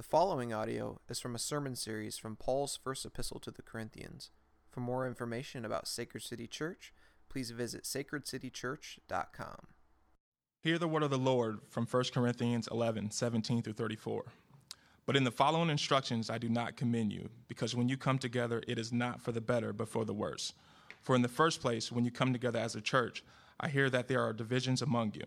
The following audio is from a sermon series from Paul's first epistle to the Corinthians. For more information about Sacred City Church, please visit sacredcitychurch.com. Hear the word of the Lord from 1 Corinthians 11, 17 through 34. But in the following instructions I do not commend you, because when you come together, it is not for the better, but for the worse. For in the first place, when you come together as a church, I hear that there are divisions among you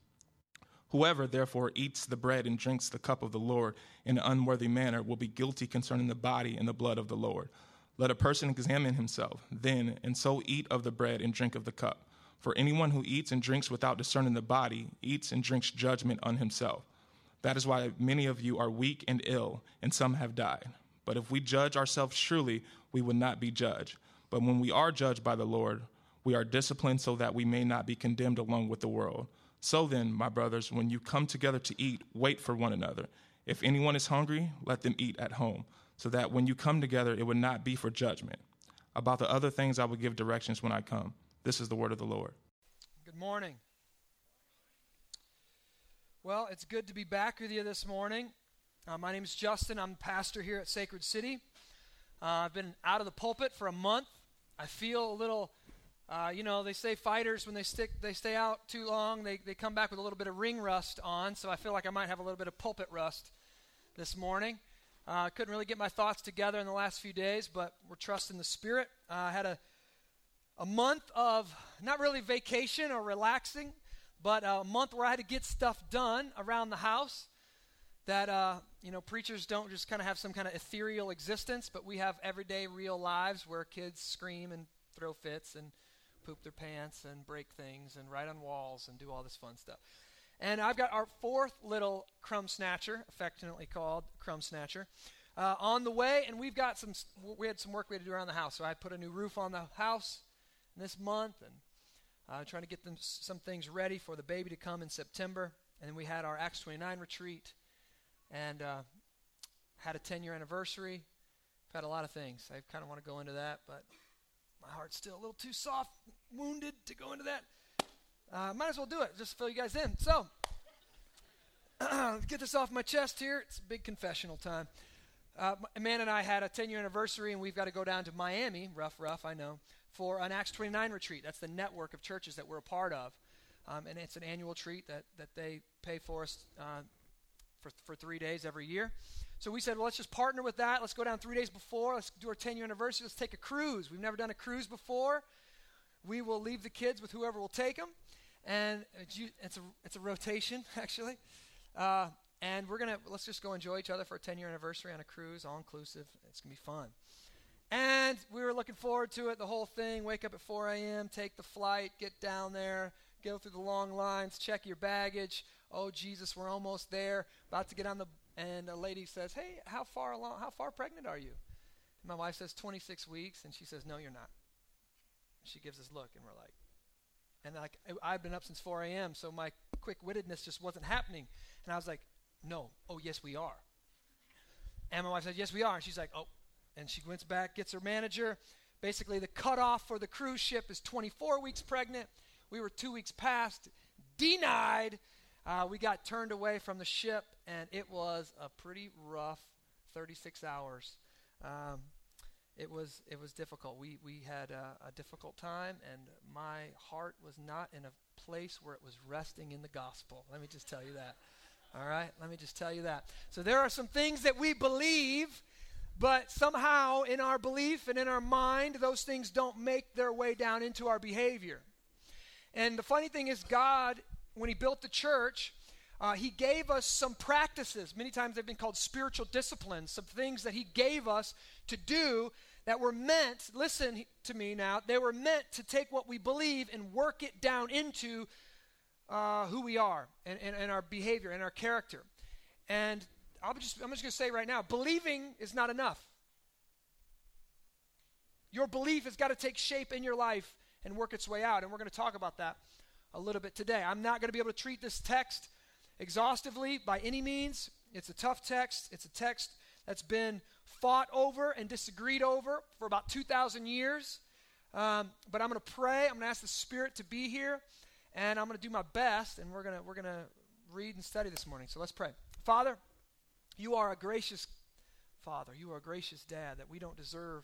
Whoever therefore eats the bread and drinks the cup of the Lord in an unworthy manner will be guilty concerning the body and the blood of the Lord. Let a person examine himself then, and so eat of the bread and drink of the cup. For anyone who eats and drinks without discerning the body eats and drinks judgment on himself. That is why many of you are weak and ill, and some have died. But if we judge ourselves truly, we would not be judged. But when we are judged by the Lord, we are disciplined so that we may not be condemned along with the world. So then, my brothers, when you come together to eat, wait for one another. If anyone is hungry, let them eat at home, so that when you come together, it would not be for judgment. About the other things, I will give directions when I come. This is the word of the Lord. Good morning. Well, it's good to be back with you this morning. Uh, my name is Justin. I'm pastor here at Sacred City. Uh, I've been out of the pulpit for a month. I feel a little uh, you know, they say fighters when they stick they stay out too long, they, they come back with a little bit of ring rust on. So I feel like I might have a little bit of pulpit rust this morning. I uh, couldn't really get my thoughts together in the last few days, but we're trusting the Spirit. Uh, I had a a month of not really vacation or relaxing, but a month where I had to get stuff done around the house. That uh, you know, preachers don't just kind of have some kind of ethereal existence, but we have everyday, real lives where kids scream and throw fits and poop their pants and break things and write on walls and do all this fun stuff. And I've got our fourth little crumb snatcher, affectionately called crumb snatcher, uh, on the way. And we've got some, we had some work we had to do around the house. So I put a new roof on the house this month and uh, trying to get them some things ready for the baby to come in September. And then we had our Acts 29 retreat and uh, had a 10 year anniversary. I've had a lot of things. I kind of want to go into that, but my heart's still a little too soft, wounded to go into that. Uh, might as well do it, just fill you guys in. So, get this off my chest here. It's a big confessional time. Uh, man and I had a 10 year anniversary, and we've got to go down to Miami, rough, rough, I know, for an Acts 29 retreat. That's the network of churches that we're a part of. Um, and it's an annual treat that, that they pay for us uh, for, for three days every year. So we said, well, let's just partner with that. Let's go down three days before. Let's do our 10 year anniversary. Let's take a cruise. We've never done a cruise before. We will leave the kids with whoever will take them. And it's a, it's a rotation, actually. Uh, and we're going to, let's just go enjoy each other for a 10 year anniversary on a cruise, all inclusive. It's going to be fun. And we were looking forward to it, the whole thing. Wake up at 4 a.m., take the flight, get down there, go through the long lines, check your baggage. Oh, Jesus, we're almost there. About to get on the and a lady says, "Hey, how far along? How far pregnant are you?" And my wife says, "26 weeks," and she says, "No, you're not." She gives this look, and we're like, and like I've been up since 4 a.m., so my quick-wittedness just wasn't happening, and I was like, "No, oh yes, we are." And my wife said, "Yes, we are," and she's like, "Oh," and she went back, gets her manager. Basically, the cutoff for the cruise ship is 24 weeks pregnant. We were two weeks past, denied. Uh, we got turned away from the ship, and it was a pretty rough 36 hours. Um, it was it was difficult. We we had a, a, difficult time, and my heart was not in a place where it was resting in the gospel. Let me just tell you that. All right, let me just tell you that. So there are some things that we believe, but somehow in our belief and in our mind, those things don't make their way down into our behavior. And the funny thing is, God, when He built the church, uh, He gave us some practices. Many times they've been called spiritual disciplines, some things that He gave us to do that were meant, listen to me now, they were meant to take what we believe and work it down into uh, who we are and, and, and our behavior and our character. And I'm just, I'm just going to say right now believing is not enough. Your belief has got to take shape in your life and work its way out. And we're going to talk about that a little bit today. I'm not going to be able to treat this text exhaustively by any means. It's a tough text. It's a text that's been fought over and disagreed over for about 2,000 years. Um, but I'm going to pray. I'm going to ask the Spirit to be here, and I'm going to do my best. And we're going to we're going to read and study this morning. So let's pray. Father, you are a gracious Father. You are a gracious Dad that we don't deserve.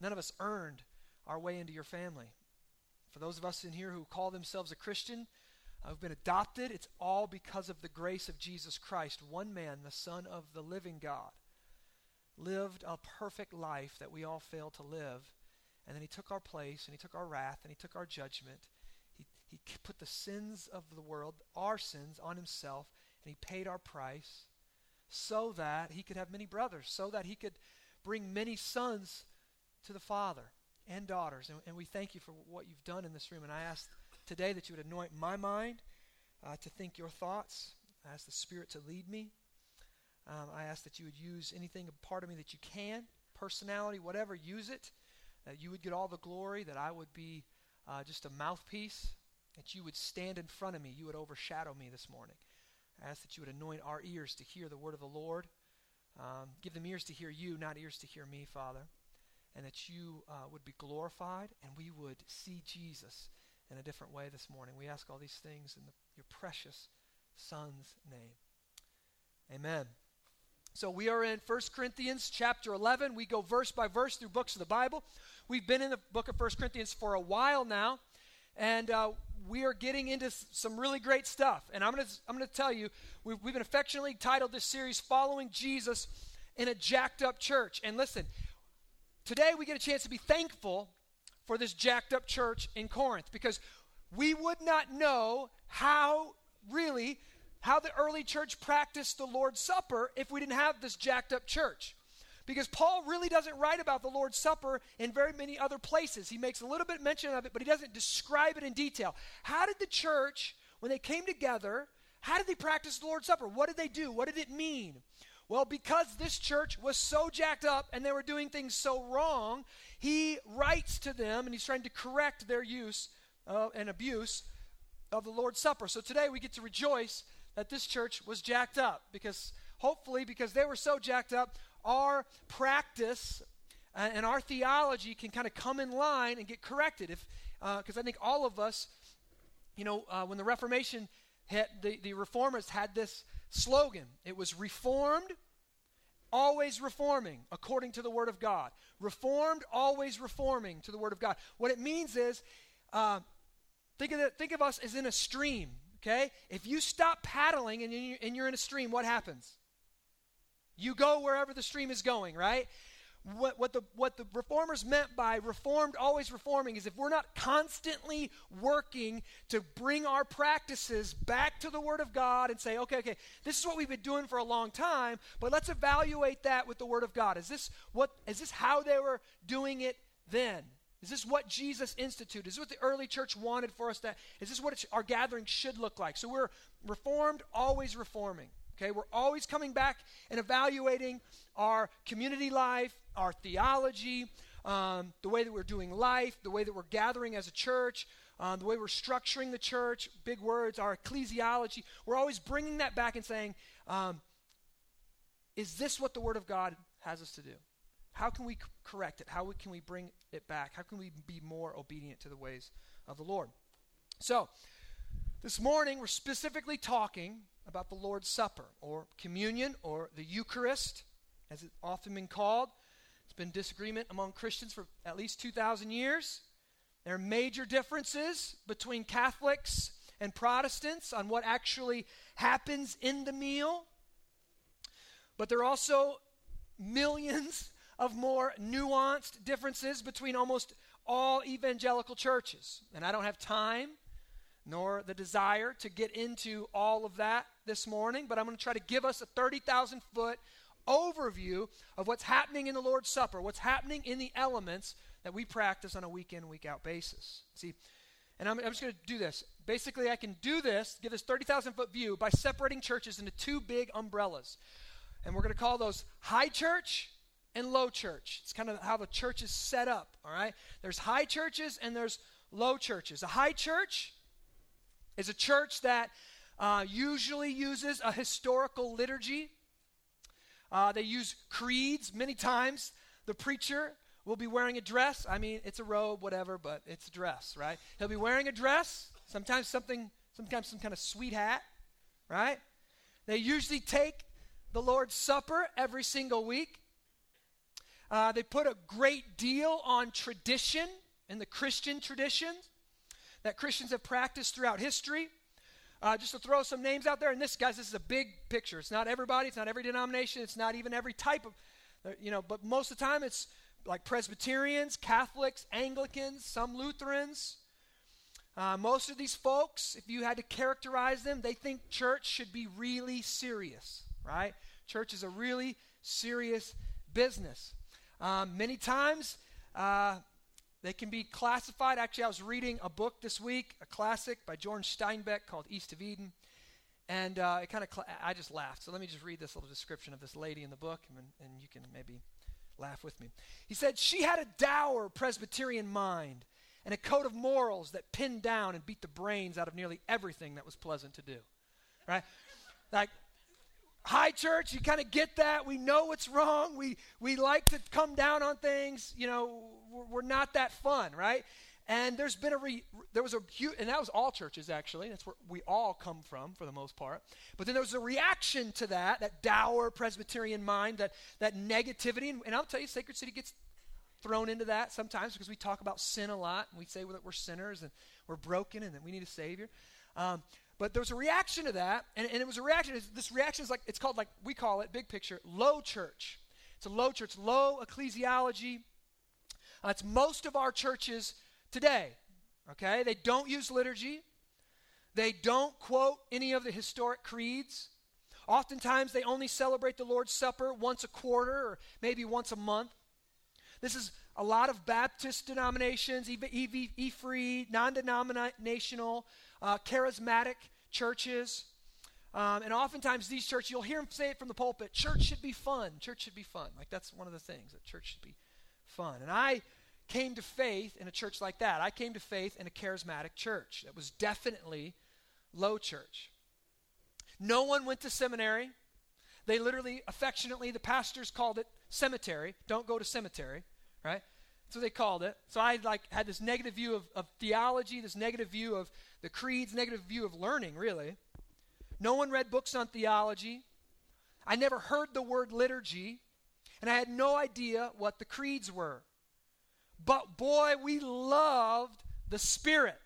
None of us earned our way into your family. For those of us in here who call themselves a Christian, who've been adopted, it's all because of the grace of Jesus Christ, one man, the Son of the living God, lived a perfect life that we all fail to live. And then he took our place, and he took our wrath, and he took our judgment. He, he put the sins of the world, our sins, on himself, and he paid our price so that he could have many brothers, so that he could bring many sons to the Father and daughters. And, and we thank you for what you've done in this room. And I ask today that you would anoint my mind uh, to think your thoughts. I ask the Spirit to lead me. Um, I ask that you would use anything, a part of me that you can, personality, whatever, use it. That you would get all the glory, that I would be uh, just a mouthpiece, that you would stand in front of me, you would overshadow me this morning. I ask that you would anoint our ears to hear the word of the Lord. Um, give them ears to hear you, not ears to hear me, Father. And that you uh, would be glorified and we would see Jesus in a different way this morning. We ask all these things in the, your precious Son's name. Amen. So we are in 1 Corinthians chapter 11. We go verse by verse through books of the Bible. We've been in the book of 1 Corinthians for a while now. And uh, we are getting into some really great stuff. And I'm going to I'm to tell you, we've, we've been affectionately titled this series Following Jesus in a Jacked Up Church. And listen, today we get a chance to be thankful for this jacked up church in Corinth because we would not know how really how the early church practiced the Lord's Supper if we didn't have this jacked up church. Because Paul really doesn't write about the Lord's Supper in very many other places. He makes a little bit mention of it, but he doesn't describe it in detail. How did the church, when they came together, how did they practice the Lord's Supper? What did they do? What did it mean? Well, because this church was so jacked up and they were doing things so wrong, he writes to them and he's trying to correct their use uh, and abuse of the Lord's Supper. So today we get to rejoice that this church was jacked up because hopefully because they were so jacked up our practice and our theology can kind of come in line and get corrected. If because uh, I think all of us, you know, uh, when the Reformation hit, the, the reformers had this slogan. It was reformed, always reforming, according to the Word of God. Reformed, always reforming to the Word of God. What it means is, uh, think of think of us as in a stream. Okay, if you stop paddling and you're in a stream, what happens? You go wherever the stream is going, right? What, what, the, what the reformers meant by reformed, always reforming, is if we're not constantly working to bring our practices back to the Word of God and say, okay, okay, this is what we've been doing for a long time, but let's evaluate that with the Word of God. Is this, what, is this how they were doing it then? Is this what Jesus instituted? Is this what the early church wanted for us to? Is this what our gathering should look like? So we're reformed, always reforming. Okay, we're always coming back and evaluating our community life, our theology, um, the way that we're doing life, the way that we're gathering as a church, um, the way we're structuring the church, big words, our ecclesiology. We're always bringing that back and saying, um, is this what the Word of God has us to do? How can we c- correct it? How can we bring it back? How can we be more obedient to the ways of the Lord? So, this morning we're specifically talking about the Lord's Supper or communion or the Eucharist, as it's often been called. Been disagreement among Christians for at least 2,000 years. There are major differences between Catholics and Protestants on what actually happens in the meal. But there are also millions of more nuanced differences between almost all evangelical churches. And I don't have time nor the desire to get into all of that this morning, but I'm going to try to give us a 30,000 foot overview of what's happening in the Lord's Supper, what's happening in the elements that we practice on a week in, week out basis. See, and I'm, I'm just going to do this. Basically, I can do this, give this 30,000 foot view by separating churches into two big umbrellas. And we're going to call those high church and low church. It's kind of how the church is set up, all right? There's high churches and there's low churches. A high church is a church that uh, usually uses a historical liturgy. Uh, they use creeds many times. The preacher will be wearing a dress. I mean, it's a robe, whatever, but it's a dress, right? He'll be wearing a dress, sometimes something, sometimes some kind of sweet hat, right? They usually take the Lord's Supper every single week. Uh, they put a great deal on tradition in the Christian traditions that Christians have practiced throughout history. Uh, just to throw some names out there, and this, guys, this is a big picture. It's not everybody, it's not every denomination, it's not even every type of, uh, you know, but most of the time it's like Presbyterians, Catholics, Anglicans, some Lutherans. Uh, most of these folks, if you had to characterize them, they think church should be really serious, right? Church is a really serious business. Um, many times, uh, they can be classified. Actually, I was reading a book this week, a classic by George Steinbeck called East of Eden. And uh, it kind of, cl- I just laughed. So let me just read this little description of this lady in the book, and, and you can maybe laugh with me. He said, She had a dour Presbyterian mind and a code of morals that pinned down and beat the brains out of nearly everything that was pleasant to do. Right? Like, high church, you kind of get that. We know what's wrong. We, we like to come down on things. You know, we're, not that fun, right? And there's been a re, there was a huge, and that was all churches actually. That's where we all come from for the most part. But then there was a reaction to that, that dour Presbyterian mind, that that negativity. And, and I'll tell you, Sacred City gets thrown into that sometimes because we talk about sin a lot. And we say that we're sinners and we're broken and that we need a Savior. Um, but there was a reaction to that, and, and it was a reaction. This reaction is like, it's called like, we call it, big picture, low church. It's a low church, low ecclesiology. It's most of our churches today, okay? They don't use liturgy. They don't quote any of the historic creeds. Oftentimes, they only celebrate the Lord's Supper once a quarter or maybe once a month. This is a lot of Baptist denominations, E-free, non-denominational, uh, charismatic churches. Um, and oftentimes these churches, you'll hear them say it from the pulpit, church should be fun. Church should be fun. Like that's one of the things, that church should be fun. And I came to faith in a church like that. I came to faith in a charismatic church that was definitely low church. No one went to seminary. They literally, affectionately, the pastors called it cemetery. Don't go to cemetery, right? So they called it. So I like had this negative view of, of theology, this negative view of the creeds, negative view of learning, really. No one read books on theology. I never heard the word liturgy, and I had no idea what the creeds were. But boy, we loved the Spirit.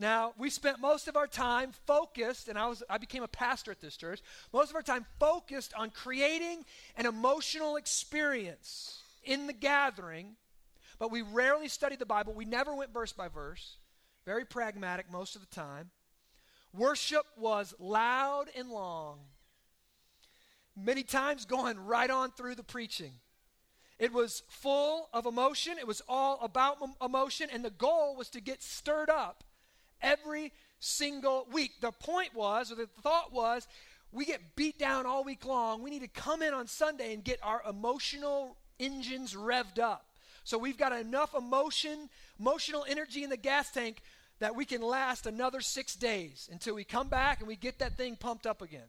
Now, we spent most of our time focused, and I, was, I became a pastor at this church, most of our time focused on creating an emotional experience in the gathering, but we rarely studied the Bible. We never went verse by verse, very pragmatic most of the time. Worship was loud and long, many times going right on through the preaching. It was full of emotion, it was all about emotion, and the goal was to get stirred up every single week. The point was, or the thought was, we get beat down all week long. We need to come in on Sunday and get our emotional engines revved up. So we've got enough emotion, emotional energy in the gas tank that we can last another six days until we come back and we get that thing pumped up again.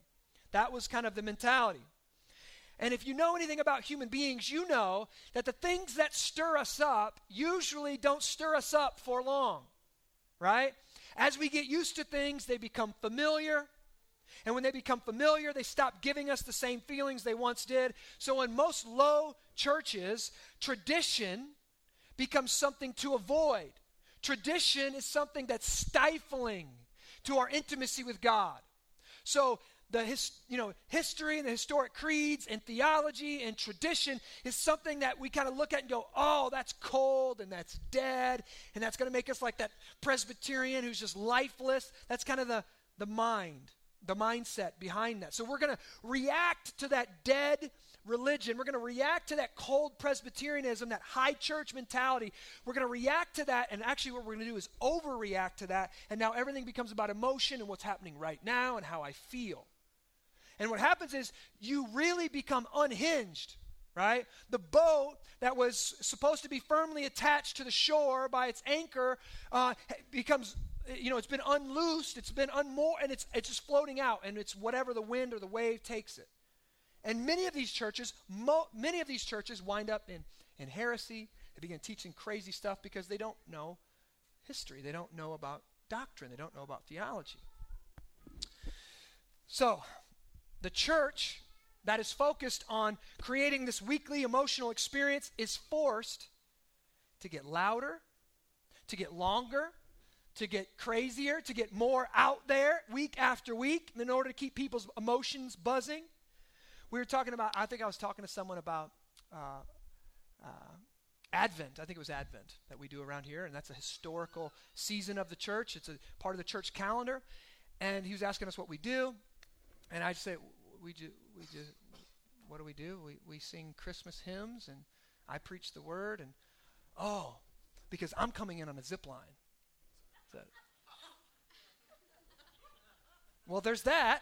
That was kind of the mentality. And if you know anything about human beings, you know that the things that stir us up usually don't stir us up for long, right? As we get used to things, they become familiar. And when they become familiar, they stop giving us the same feelings they once did. So, in most low churches, tradition becomes something to avoid. Tradition is something that's stifling to our intimacy with God. So, the his, you know history and the historic creeds and theology and tradition is something that we kind of look at and go, oh, that's cold and that's dead and that's going to make us like that Presbyterian who's just lifeless. That's kind of the the mind, the mindset behind that. So we're going to react to that dead religion. We're going to react to that cold Presbyterianism, that high church mentality. We're going to react to that, and actually, what we're going to do is overreact to that. And now everything becomes about emotion and what's happening right now and how I feel. And what happens is you really become unhinged, right? The boat that was supposed to be firmly attached to the shore by its anchor uh, becomes you know it's been unloosed it's been unmoored and it's it's just floating out and it's whatever the wind or the wave takes it and many of these churches, mo- many of these churches wind up in, in heresy. They begin teaching crazy stuff because they don't know history. They don't know about doctrine. They don't know about theology. So, the church that is focused on creating this weekly emotional experience is forced to get louder, to get longer, to get crazier, to get more out there week after week in order to keep people's emotions buzzing. We were talking about, I think I was talking to someone about uh, uh, Advent. I think it was Advent that we do around here, and that's a historical season of the church. It's a part of the church calendar. And he was asking us what we do. And I say, we do, we do, what do we do? We, we sing Christmas hymns, and I preach the word, and oh, because I'm coming in on a zip line. Well, there's that.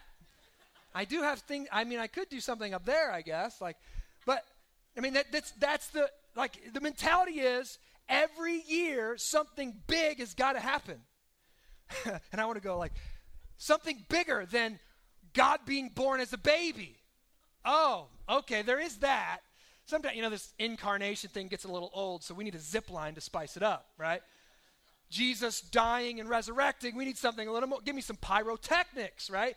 I do have things. I mean, I could do something up there, I guess. Like, but I mean, that, that's that's the like the mentality is every year something big has got to happen, and I want to go like something bigger than God being born as a baby. Oh, okay, there is that. Sometimes you know this incarnation thing gets a little old, so we need a zip line to spice it up, right? Jesus dying and resurrecting, we need something a little more. Give me some pyrotechnics, right?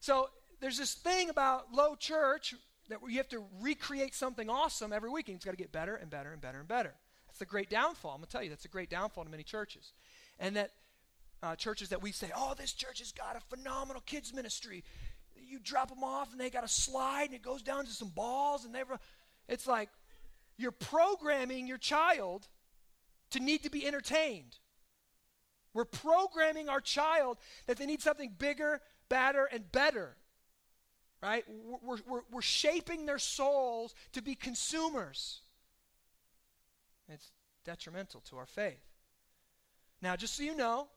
So there's this thing about low church that you have to recreate something awesome every week, and it's got to get better and better and better and better. That's the great downfall. I'm going to tell you, that's a great downfall in many churches. And that uh, churches that we say, oh, this church has got a phenomenal kids ministry. You drop them off, and they got a slide, and it goes down to some balls, and they it's like you're programming your child to need to be entertained. We're programming our child that they need something bigger, badder, and better right? We're, we're, we're shaping their souls to be consumers. It's detrimental to our faith. Now, just so you know,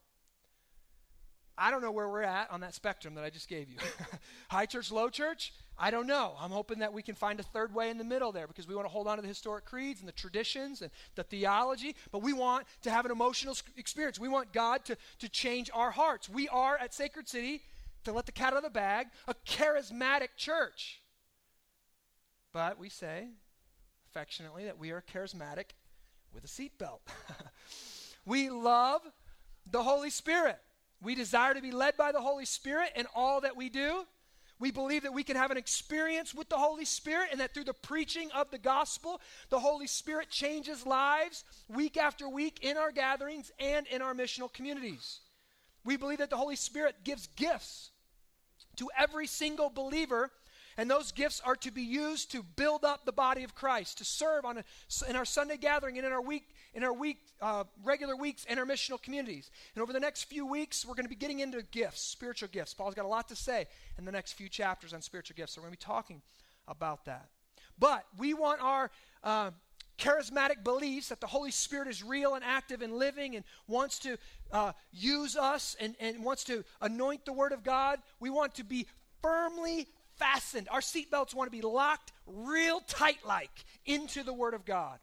I don't know where we're at on that spectrum that I just gave you. High church, low church, I don't know. I'm hoping that we can find a third way in the middle there because we want to hold on to the historic creeds and the traditions and the theology, but we want to have an emotional experience. We want God to, to change our hearts. We are at Sacred City to let the cat out of the bag, a charismatic church. But we say affectionately that we are charismatic with a seatbelt. we love the Holy Spirit. We desire to be led by the Holy Spirit in all that we do. We believe that we can have an experience with the Holy Spirit and that through the preaching of the gospel, the Holy Spirit changes lives week after week in our gatherings and in our missional communities. We believe that the Holy Spirit gives gifts to every single believer. And those gifts are to be used to build up the body of Christ, to serve on a, in our Sunday gathering and in our week, in our week, uh, regular weeks in our missional communities. And over the next few weeks, we're going to be getting into gifts, spiritual gifts. Paul's got a lot to say in the next few chapters on spiritual gifts, so we're going to be talking about that. But we want our uh, charismatic beliefs that the Holy Spirit is real and active and living and wants to uh, use us and, and wants to anoint the Word of God, we want to be firmly fastened. Our seatbelts want to be locked real tight like into the Word of God,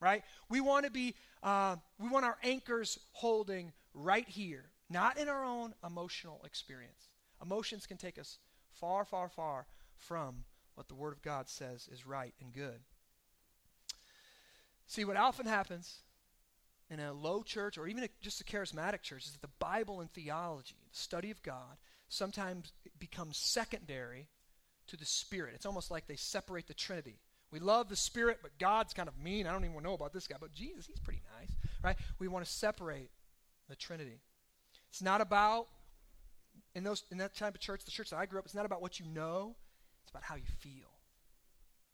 right? We want to be, uh, we want our anchors holding right here, not in our own emotional experience. Emotions can take us far, far, far from what the Word of God says is right and good. See, what often happens in a low church or even a, just a charismatic church is that the Bible and theology, the study of God, sometimes becomes secondary to the Spirit. It's almost like they separate the Trinity. We love the Spirit, but God's kind of mean. I don't even know about this guy, but Jesus, he's pretty nice, right? We want to separate the Trinity. It's not about in those in that type of church, the church that I grew up, it's not about what you know, it's about how you feel.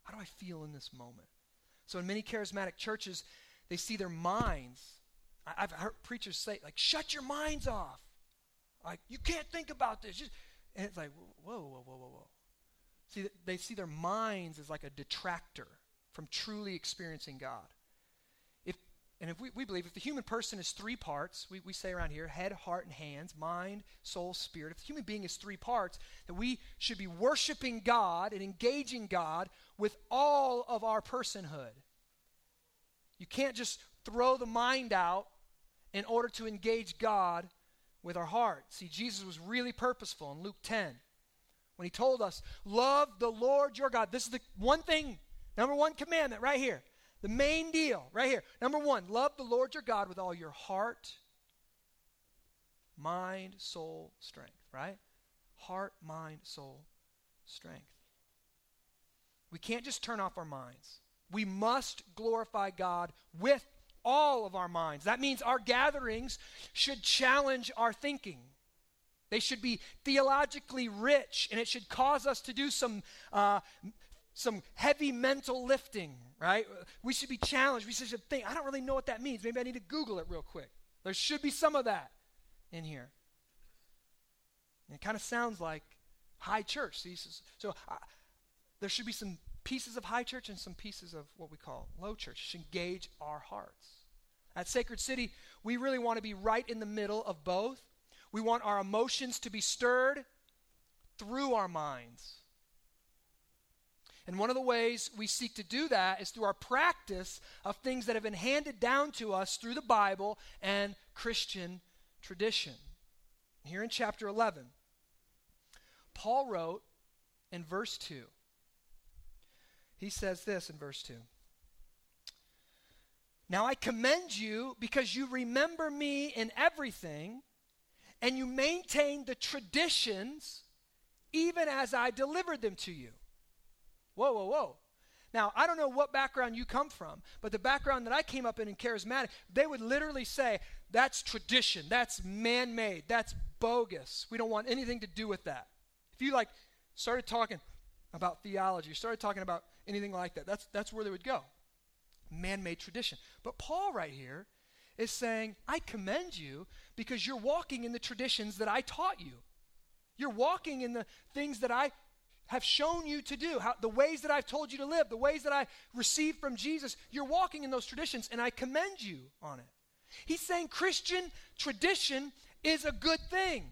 How do I feel in this moment? So in many charismatic churches, they see their minds. I, have heard preachers say, like, shut your minds off. Like, you can't think about this. Just, and it's like, whoa, whoa, whoa, whoa, whoa. See, they see their minds as like a detractor from truly experiencing God. If, and if we, we believe if the human person is three parts, we, we say around here head, heart, and hands, mind, soul, spirit. If the human being is three parts, that we should be worshiping God and engaging God with all of our personhood. You can't just throw the mind out in order to engage God with our heart. See, Jesus was really purposeful in Luke 10 when he told us, Love the Lord your God. This is the one thing, number one commandment right here. The main deal right here. Number one, love the Lord your God with all your heart, mind, soul, strength, right? Heart, mind, soul, strength. We can't just turn off our minds. We must glorify God with all of our minds. That means our gatherings should challenge our thinking. They should be theologically rich, and it should cause us to do some, uh, some heavy mental lifting, right? We should be challenged. We should think, I don't really know what that means. Maybe I need to Google it real quick. There should be some of that in here. And it kind of sounds like high church. See, so uh, there should be some pieces of high church and some pieces of what we call low church. It should engage our hearts. At Sacred City, we really want to be right in the middle of both. We want our emotions to be stirred through our minds. And one of the ways we seek to do that is through our practice of things that have been handed down to us through the Bible and Christian tradition. Here in chapter 11, Paul wrote in verse 2, he says this in verse 2 now I commend you because you remember me in everything and you maintain the traditions even as I delivered them to you. Whoa, whoa, whoa. Now, I don't know what background you come from, but the background that I came up in in charismatic, they would literally say, that's tradition, that's man made, that's bogus. We don't want anything to do with that. If you like started talking about theology, started talking about anything like that, that's, that's where they would go man made tradition. But Paul, right here, is saying, I commend you because you're walking in the traditions that I taught you. You're walking in the things that I have shown you to do, how, the ways that I've told you to live, the ways that I received from Jesus. You're walking in those traditions, and I commend you on it. He's saying Christian tradition is a good thing.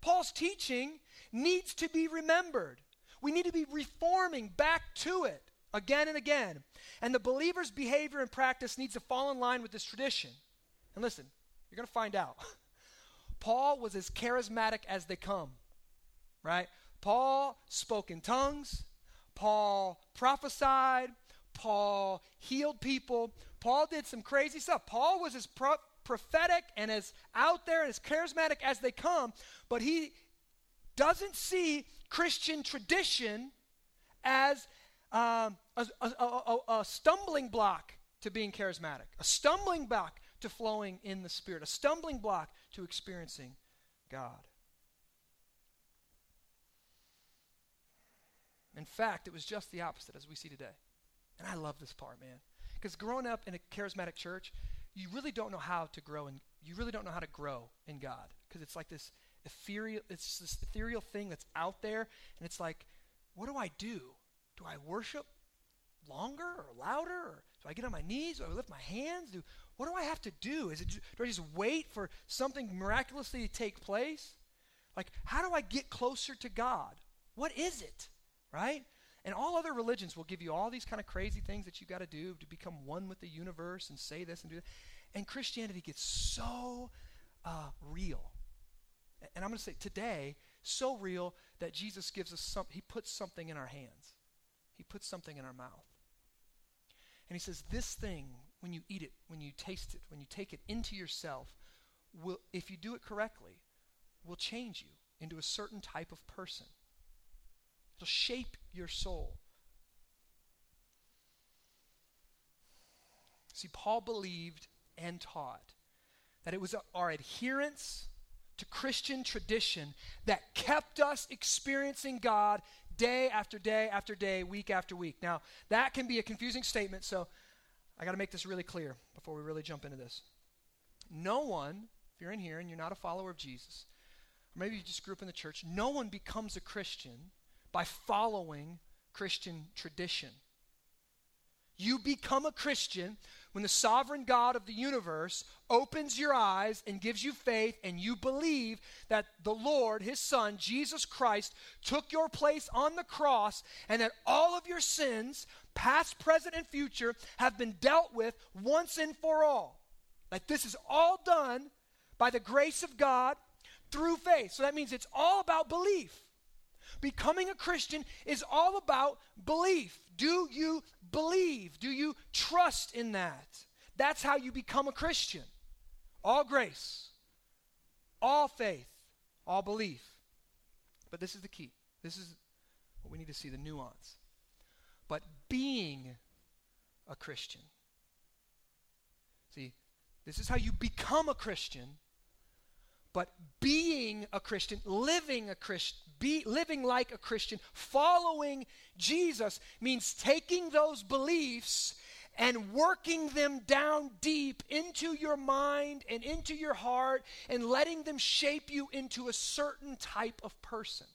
Paul's teaching needs to be remembered. We need to be reforming back to it again and again. And the believer's behavior and practice needs to fall in line with this tradition. And listen, you're going to find out. Paul was as charismatic as they come, right? Paul spoke in tongues. Paul prophesied. Paul healed people. Paul did some crazy stuff. Paul was as pro- prophetic and as out there and as charismatic as they come, but he doesn't see Christian tradition as um, a, a, a, a stumbling block to being charismatic, a stumbling block to flowing in the Spirit, a stumbling block to experiencing God. In fact, it was just the opposite as we see today. And I love this part, man. Because growing up in a charismatic church, you really don't know how to grow and you really don't know how to grow in God. Because it's like this ethereal, it's this ethereal thing that's out there, and it's like, what do I do? Do I worship longer or louder? Or do I get on my knees? Do I lift my hands? Do, what do I have to do? Is it, do I just wait for something miraculously to take place? Like, how do I get closer to God? What is it? Right? And all other religions will give you all these kind of crazy things that you've got to do to become one with the universe and say this and do that. And Christianity gets so uh, real. And I'm going to say today, so real that Jesus gives us some, he puts something in our hands. He puts something in our mouth. And he says, This thing, when you eat it, when you taste it, when you take it into yourself, will, if you do it correctly, will change you into a certain type of person. It'll shape your soul. See, Paul believed and taught that it was our adherence to Christian tradition that kept us experiencing God day after day after day, week after week. Now, that can be a confusing statement, so I got to make this really clear before we really jump into this. No one, if you're in here and you're not a follower of Jesus, or maybe you just grew up in the church, no one becomes a Christian by following Christian tradition. You become a Christian when the sovereign God of the universe opens your eyes and gives you faith, and you believe that the Lord, His Son, Jesus Christ, took your place on the cross, and that all of your sins, past, present, and future, have been dealt with once and for all. Like this is all done by the grace of God through faith. So that means it's all about belief. Becoming a Christian is all about belief. Do you believe? Do you trust in that? That's how you become a Christian. All grace, all faith, all belief. But this is the key. This is what we need to see the nuance. But being a Christian. See, this is how you become a Christian. But being a Christian, living a Christian, be, living like a Christian, following Jesus means taking those beliefs and working them down deep into your mind and into your heart and letting them shape you into a certain type of person.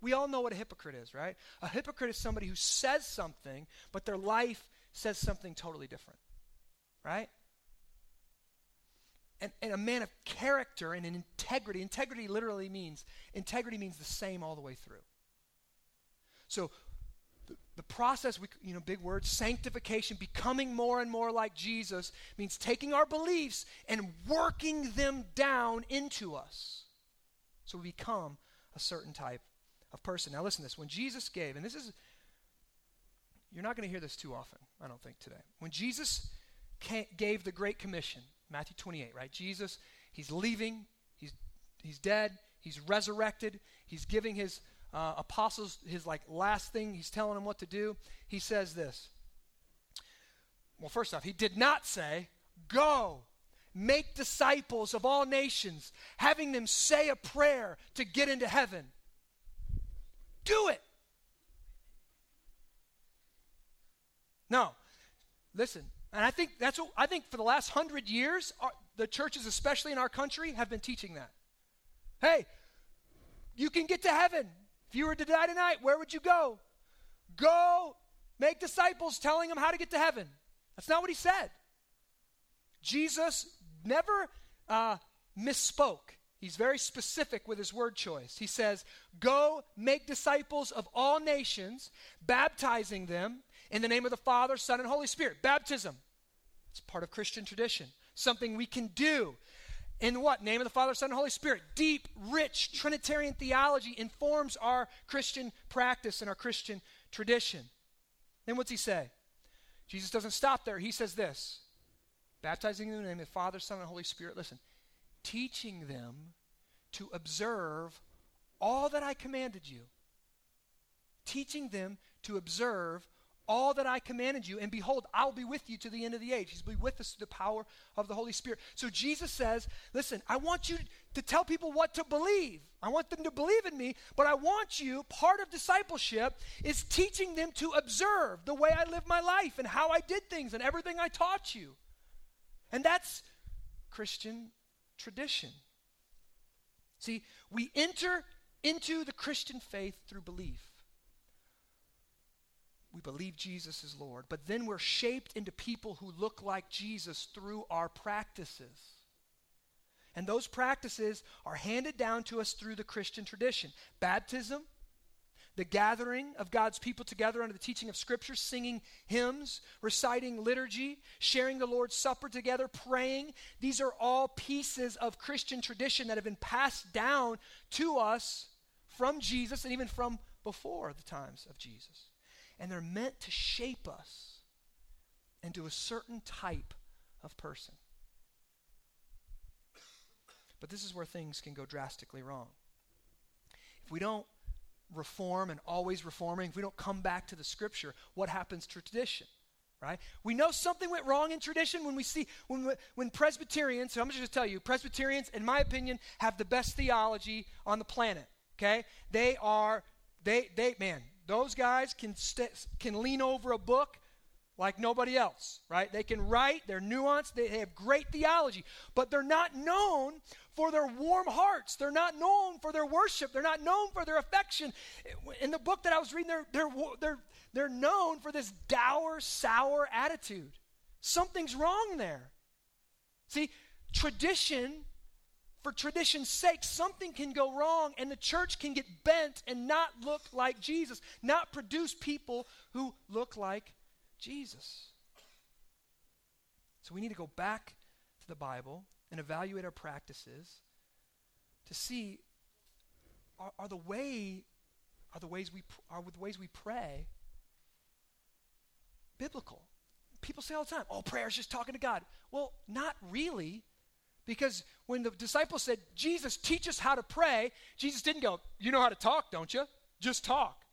We all know what a hypocrite is, right? A hypocrite is somebody who says something, but their life says something totally different, right? And, and a man of character and an integrity. Integrity literally means, integrity means the same all the way through. So the, the process, we, you know, big word, sanctification, becoming more and more like Jesus, means taking our beliefs and working them down into us. So we become a certain type of person. Now listen to this. When Jesus gave, and this is, you're not going to hear this too often, I don't think, today. When Jesus gave the Great Commission, Matthew 28, right? Jesus, he's leaving, he's, he's dead, he's resurrected, he's giving his uh, apostles his like last thing, he's telling them what to do. He says this. Well, first off, he did not say, Go, make disciples of all nations, having them say a prayer to get into heaven. Do it. No. Listen, and I think that's what I think for the last hundred years, our, the churches, especially in our country, have been teaching that. Hey, you can get to heaven. If you were to die tonight, where would you go? Go make disciples telling them how to get to heaven. That's not what he said. Jesus never uh, misspoke. He's very specific with his word choice. He says, Go make disciples of all nations, baptizing them in the name of the Father, Son, and Holy Spirit. Baptism. It's part of Christian tradition. Something we can do. In what? Name of the Father, Son, and Holy Spirit. Deep, rich Trinitarian theology informs our Christian practice and our Christian tradition. Then what's he say? Jesus doesn't stop there. He says this baptizing in the name of the Father, Son, and Holy Spirit. Listen, teaching them to observe all that I commanded you. Teaching them to observe all that I commanded you, and behold, I'll be with you to the end of the age. He's be with us through the power of the Holy Spirit. So Jesus says, Listen, I want you to tell people what to believe. I want them to believe in me, but I want you, part of discipleship is teaching them to observe the way I live my life and how I did things and everything I taught you. And that's Christian tradition. See, we enter into the Christian faith through belief we believe Jesus is Lord, but then we're shaped into people who look like Jesus through our practices. And those practices are handed down to us through the Christian tradition baptism, the gathering of God's people together under the teaching of Scripture, singing hymns, reciting liturgy, sharing the Lord's Supper together, praying. These are all pieces of Christian tradition that have been passed down to us from Jesus and even from before the times of Jesus and they're meant to shape us into a certain type of person. But this is where things can go drastically wrong. If we don't reform and always reforming, if we don't come back to the scripture, what happens to tradition? right? We know something went wrong in tradition when we see when when Presbyterians. So I'm just going to tell you, Presbyterians, in my opinion, have the best theology on the planet. Okay, they are they they man, those guys can st- can lean over a book like nobody else, right? They can write, they're nuanced, they have great theology, but they're not known for their warm hearts. They're not known for their worship. They're not known for their affection. In the book that I was reading, they're, they're, they're, they're known for this dour, sour attitude. Something's wrong there. See, tradition, for tradition's sake, something can go wrong and the church can get bent and not look like Jesus, not produce people who look like Jesus. So we need to go back to the Bible and evaluate our practices to see are, are the way are the ways we are the ways we pray biblical. People say all the time, "Oh, prayer is just talking to God." Well, not really. Because when the disciples said, Jesus, teach us how to pray, Jesus didn't go, You know how to talk, don't you? Just talk.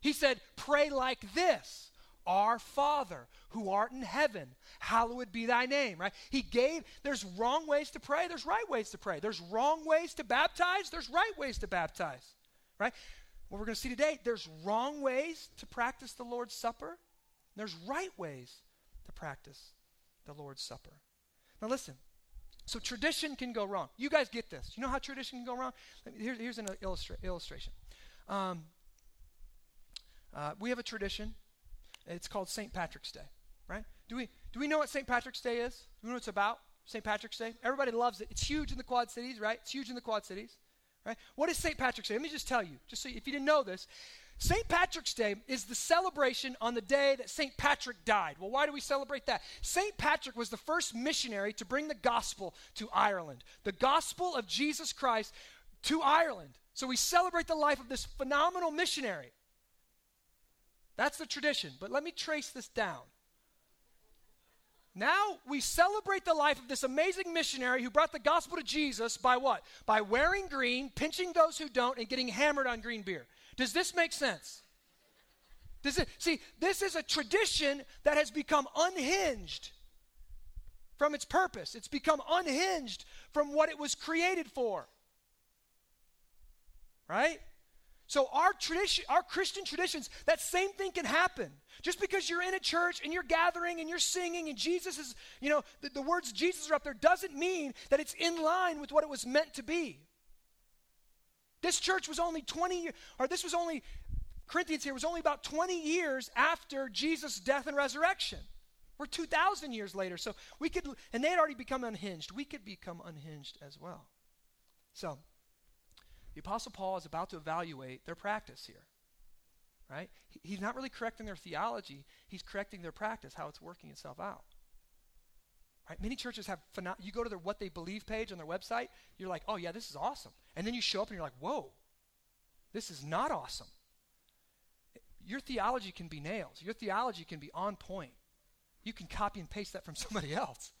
He said, Pray like this. Our Father who art in heaven, hallowed be thy name, right? He gave, there's wrong ways to pray, there's right ways to pray. There's wrong ways to baptize, there's right ways to baptize, right? What we're going to see today, there's wrong ways to practice the Lord's Supper, there's right ways to practice the Lord's Supper. Now, listen. So, tradition can go wrong. You guys get this. You know how tradition can go wrong? Here, here's an illustra- illustration. Um, uh, we have a tradition it's called St. Patrick's Day, right? Do we, do we know what St. Patrick's Day is? Do we know what it's about? St. Patrick's Day? Everybody loves it. It's huge in the Quad Cities, right? It's huge in the Quad Cities, right? What is St. Patrick's Day? Let me just tell you, just so if you didn't know this, St. Patrick's Day is the celebration on the day that St. Patrick died. Well, why do we celebrate that? St. Patrick was the first missionary to bring the gospel to Ireland, the gospel of Jesus Christ to Ireland. So we celebrate the life of this phenomenal missionary. That's the tradition. But let me trace this down. Now we celebrate the life of this amazing missionary who brought the gospel to Jesus by what? By wearing green, pinching those who don't, and getting hammered on green beer. Does this make sense? Does it, see, this is a tradition that has become unhinged from its purpose. It's become unhinged from what it was created for. Right? So our tradition, our Christian traditions, that same thing can happen. Just because you're in a church and you're gathering and you're singing and Jesus is, you know, the, the words Jesus are up there doesn't mean that it's in line with what it was meant to be. This church was only 20 years, or this was only, Corinthians here was only about 20 years after Jesus' death and resurrection. We're 2,000 years later. So we could, and they had already become unhinged. We could become unhinged as well. So, the Apostle Paul is about to evaluate their practice here. Right? He's not really correcting their theology, he's correcting their practice, how it's working itself out. Right? Many churches have, you go to their what they believe page on their website, you're like, oh yeah, this is awesome. And then you show up and you're like, whoa, this is not awesome. Your theology can be nails, your theology can be on point. You can copy and paste that from somebody else.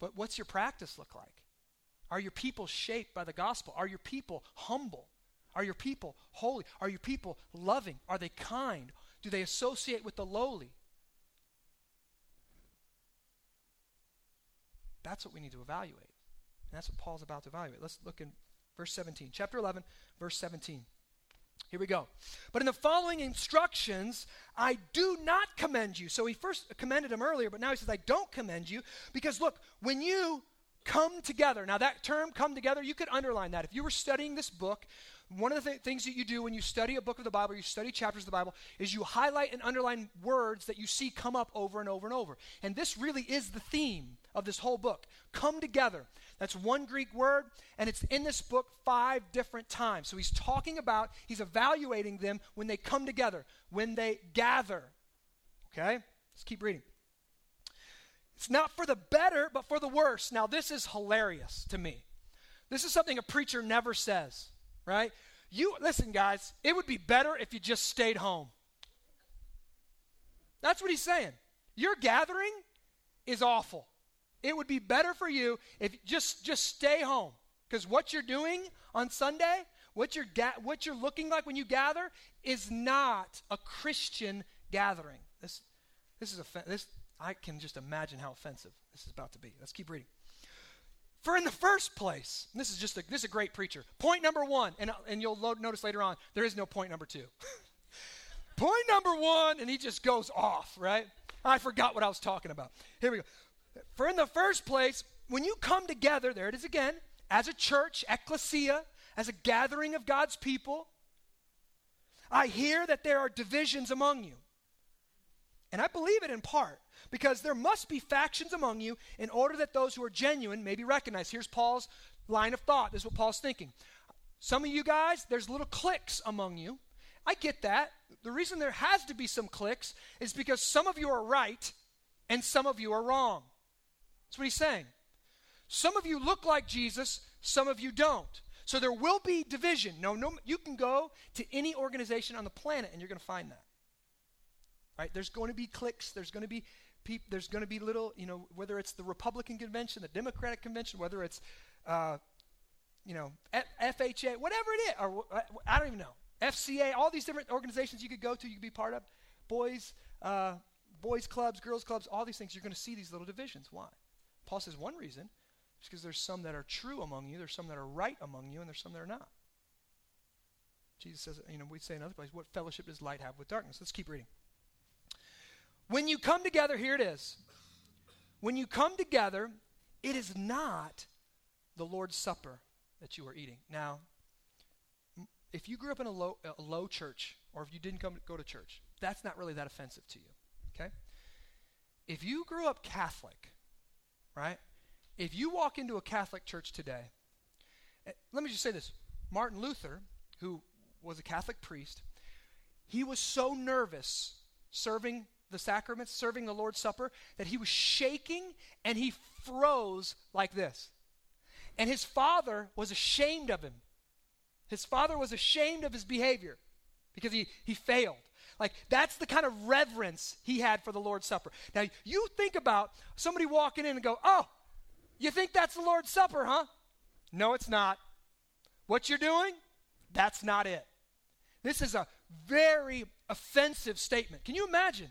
But what's your practice look like? Are your people shaped by the gospel? Are your people humble? Are your people holy? Are your people loving? Are they kind? Do they associate with the lowly? That's what we need to evaluate. And that's what Paul's about to evaluate. Let's look in verse 17. Chapter 11, verse 17. Here we go. But in the following instructions, I do not commend you. So he first commended him earlier, but now he says, I don't commend you because look, when you come together. Now, that term, come together, you could underline that. If you were studying this book, one of the th- things that you do when you study a book of the Bible, you study chapters of the Bible, is you highlight and underline words that you see come up over and over and over. And this really is the theme of this whole book come together. That's one Greek word, and it's in this book five different times. So he's talking about, he's evaluating them when they come together, when they gather. Okay? Let's keep reading. It's not for the better, but for the worse. Now, this is hilarious to me. This is something a preacher never says, right? You listen, guys, it would be better if you just stayed home. That's what he's saying. Your gathering is awful. It would be better for you if just just stay home because what you're doing on Sunday, what you're ga- what you're looking like when you gather is not a Christian gathering. This This is offen- this I can just imagine how offensive this is about to be. Let's keep reading. For in the first place, this is just a, this is a great preacher. Point number one, and, and you'll lo- notice later on, there is no point number two. point number one, and he just goes off, right? I forgot what I was talking about. Here we go. For in the first place, when you come together, there it is again, as a church, ecclesia, as a gathering of God's people, I hear that there are divisions among you. And I believe it in part because there must be factions among you in order that those who are genuine may be recognized. Here's Paul's line of thought. This is what Paul's thinking. Some of you guys, there's little cliques among you. I get that. The reason there has to be some cliques is because some of you are right and some of you are wrong. That's what he's saying. Some of you look like Jesus, some of you don't. So there will be division. No, no, you can go to any organization on the planet and you're going to find that. Right? There's going to be cliques. There's going to be peop, there's going to be little, you know, whether it's the Republican convention, the Democratic convention, whether it's, uh, you know, F- FHA, whatever it is, or I don't even know, FCA, all these different organizations you could go to, you could be part of, boys, uh, boys clubs, girls clubs, all these things. You're going to see these little divisions. Why? Paul says one reason is because there's some that are true among you, there's some that are right among you, and there's some that are not. Jesus says, you know, we say in other places, what fellowship does light have with darkness? Let's keep reading. When you come together, here it is. When you come together, it is not the Lord's Supper that you are eating. Now, if you grew up in a low, a low church, or if you didn't come go to church, that's not really that offensive to you. Okay? If you grew up Catholic, right? If you walk into a Catholic church today, eh, let me just say this Martin Luther, who was a Catholic priest, he was so nervous serving the sacraments, serving the Lord's Supper, that he was shaking and he froze like this. And his father was ashamed of him. His father was ashamed of his behavior because he, he failed. Like, that's the kind of reverence he had for the Lord's Supper. Now, you think about somebody walking in and go, Oh, you think that's the Lord's Supper, huh? No, it's not. What you're doing, that's not it. This is a very offensive statement. Can you imagine?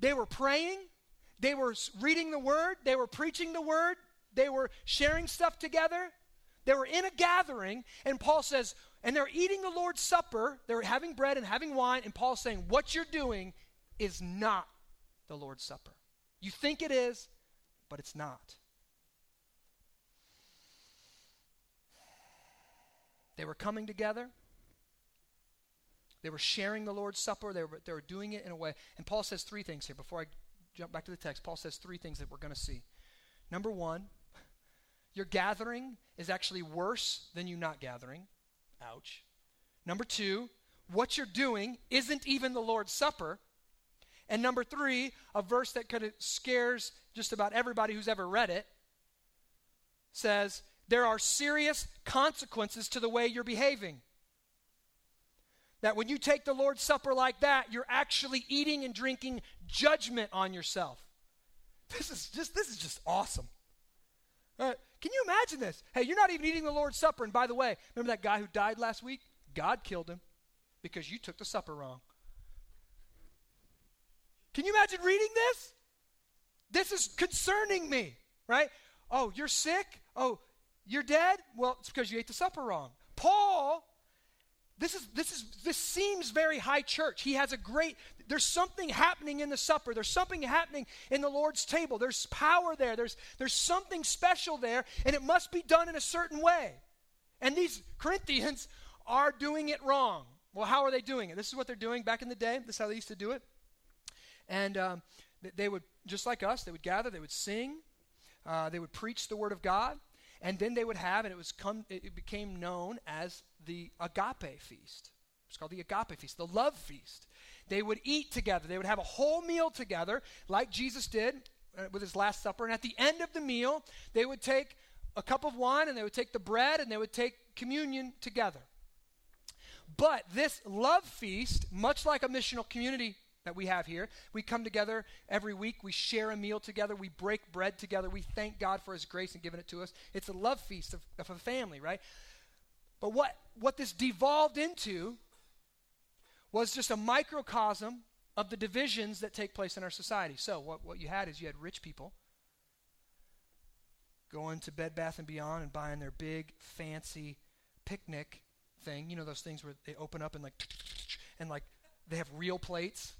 They were praying, they were reading the word, they were preaching the word, they were sharing stuff together. They were in a gathering, and Paul says, and they're eating the Lord's Supper, they're having bread and having wine, and Paul's saying, What you're doing is not the Lord's Supper. You think it is, but it's not. They were coming together. They were sharing the Lord's Supper. They were, they were doing it in a way. And Paul says three things here. Before I jump back to the text, Paul says three things that we're going to see. Number one, your gathering is actually worse than you not gathering. Ouch. Number two, what you're doing isn't even the Lord's Supper. And number three, a verse that kind of scares just about everybody who's ever read it says, There are serious consequences to the way you're behaving. That when you take the Lord's Supper like that, you're actually eating and drinking judgment on yourself. This is just this is just awesome. Uh, can you imagine this? Hey, you're not even eating the Lord's Supper. And by the way, remember that guy who died last week? God killed him because you took the supper wrong. Can you imagine reading this? This is concerning me, right? Oh, you're sick? Oh, you're dead? Well, it's because you ate the supper wrong. Paul this is this is this seems very high church. He has a great there's something happening in the supper. There's something happening in the Lord's table. There's power there. There's there's something special there and it must be done in a certain way. And these Corinthians are doing it wrong. Well, how are they doing it? This is what they're doing back in the day. This is how they used to do it. And um, they would, just like us, they would gather, they would sing, uh, they would preach the word of God, and then they would have, and it was come, it became known as the agape feast. It's called the agape feast, the love feast. They would eat together. They would have a whole meal together, like Jesus did uh, with his Last Supper. And at the end of the meal, they would take a cup of wine and they would take the bread and they would take communion together. But this love feast, much like a missional community that we have here, we come together every week, we share a meal together, we break bread together, we thank God for his grace and giving it to us. It's a love feast of, of a family, right? But what, what this devolved into was just a microcosm of the divisions that take place in our society. So, what, what you had is you had rich people going to Bed Bath and Beyond and buying their big, fancy picnic thing. You know those things where they open up and like, and like they have real plates.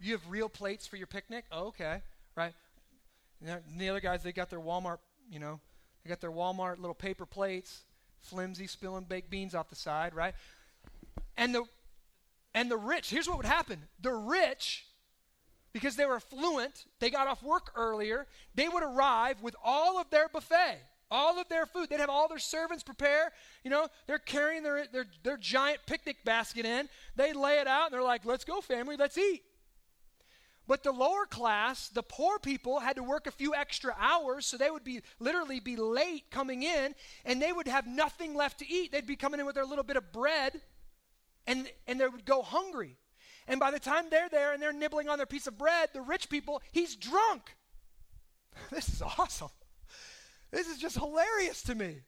You have real plates for your picnic? Oh, okay, right. And the other guys, they got their Walmart, you know, they got their Walmart little paper plates, flimsy, spilling baked beans off the side, right? And the and the rich, here's what would happen. The rich, because they were affluent, they got off work earlier, they would arrive with all of their buffet, all of their food. They'd have all their servants prepare. You know, they're carrying their, their, their giant picnic basket in. They lay it out and they're like, let's go, family, let's eat. But the lower class, the poor people, had to work a few extra hours, so they would be literally be late coming in, and they would have nothing left to eat. They'd be coming in with their little bit of bread, and, and they would go hungry. And by the time they're there and they're nibbling on their piece of bread, the rich people, he's drunk. This is awesome. This is just hilarious to me.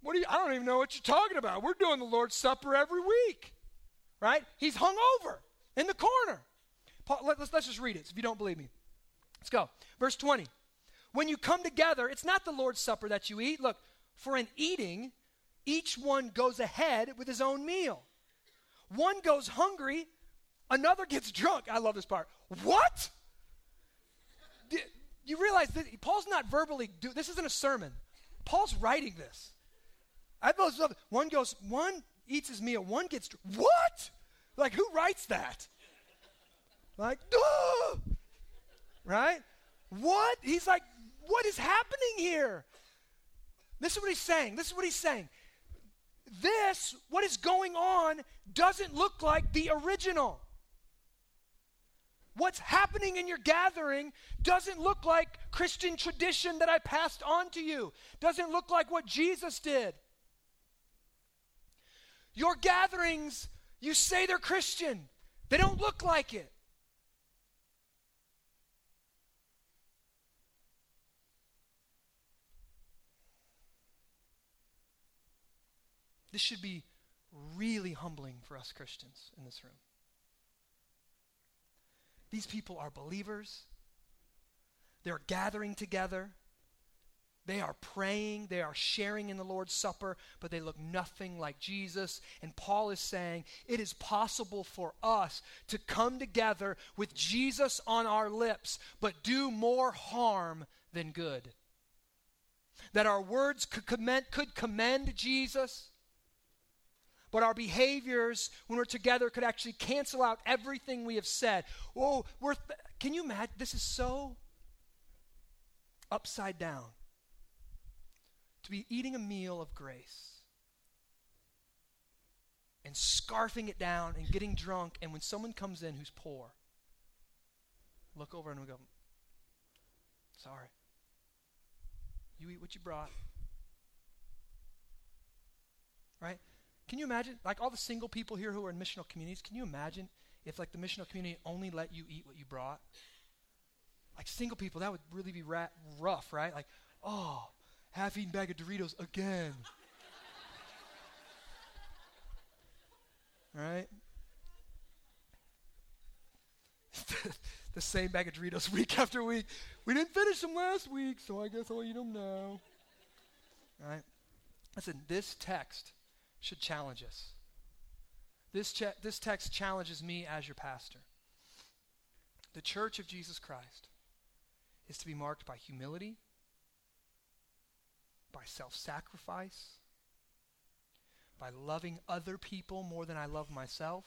What do you, I don't even know what you're talking about. We're doing the Lord's Supper every week, right? He's hung over in the corner. Paul, let, us let's just read it if you don't believe me. Let's go. Verse 20. When you come together, it's not the Lord's Supper that you eat. Look, for in eating, each one goes ahead with his own meal. One goes hungry, another gets drunk. I love this part. What? You realize that Paul's not verbally do this isn't a sermon. Paul's writing this. I love one goes one eats his meal, one gets what? Like who writes that? Like, Duh! right? What? He's like, what is happening here? This is what he's saying. This is what he's saying. This, what is going on, doesn't look like the original. What's happening in your gathering doesn't look like Christian tradition that I passed on to you, doesn't look like what Jesus did. Your gatherings, you say they're Christian, they don't look like it. This should be really humbling for us Christians in this room. These people are believers. They're gathering together. They are praying. They are sharing in the Lord's Supper, but they look nothing like Jesus. And Paul is saying it is possible for us to come together with Jesus on our lips, but do more harm than good. That our words could commend, could commend Jesus, but our behaviors when we're together could actually cancel out everything we have said. Oh, we're th- can you imagine? This is so upside down. To be eating a meal of grace and scarfing it down and getting drunk, and when someone comes in who's poor, look over and we go, Sorry. You eat what you brought. Right? Can you imagine, like all the single people here who are in missional communities, can you imagine if like the missional community only let you eat what you brought? Like single people, that would really be ra- rough, right? Like, oh, half-eaten bag of Doritos again. right? the same bag of Doritos week after week. We didn't finish them last week, so I guess I'll eat them now. Right? Listen, this text should challenge us. This, che- this text challenges me as your pastor. The church of Jesus Christ is to be marked by humility, by self sacrifice, by loving other people more than I love myself,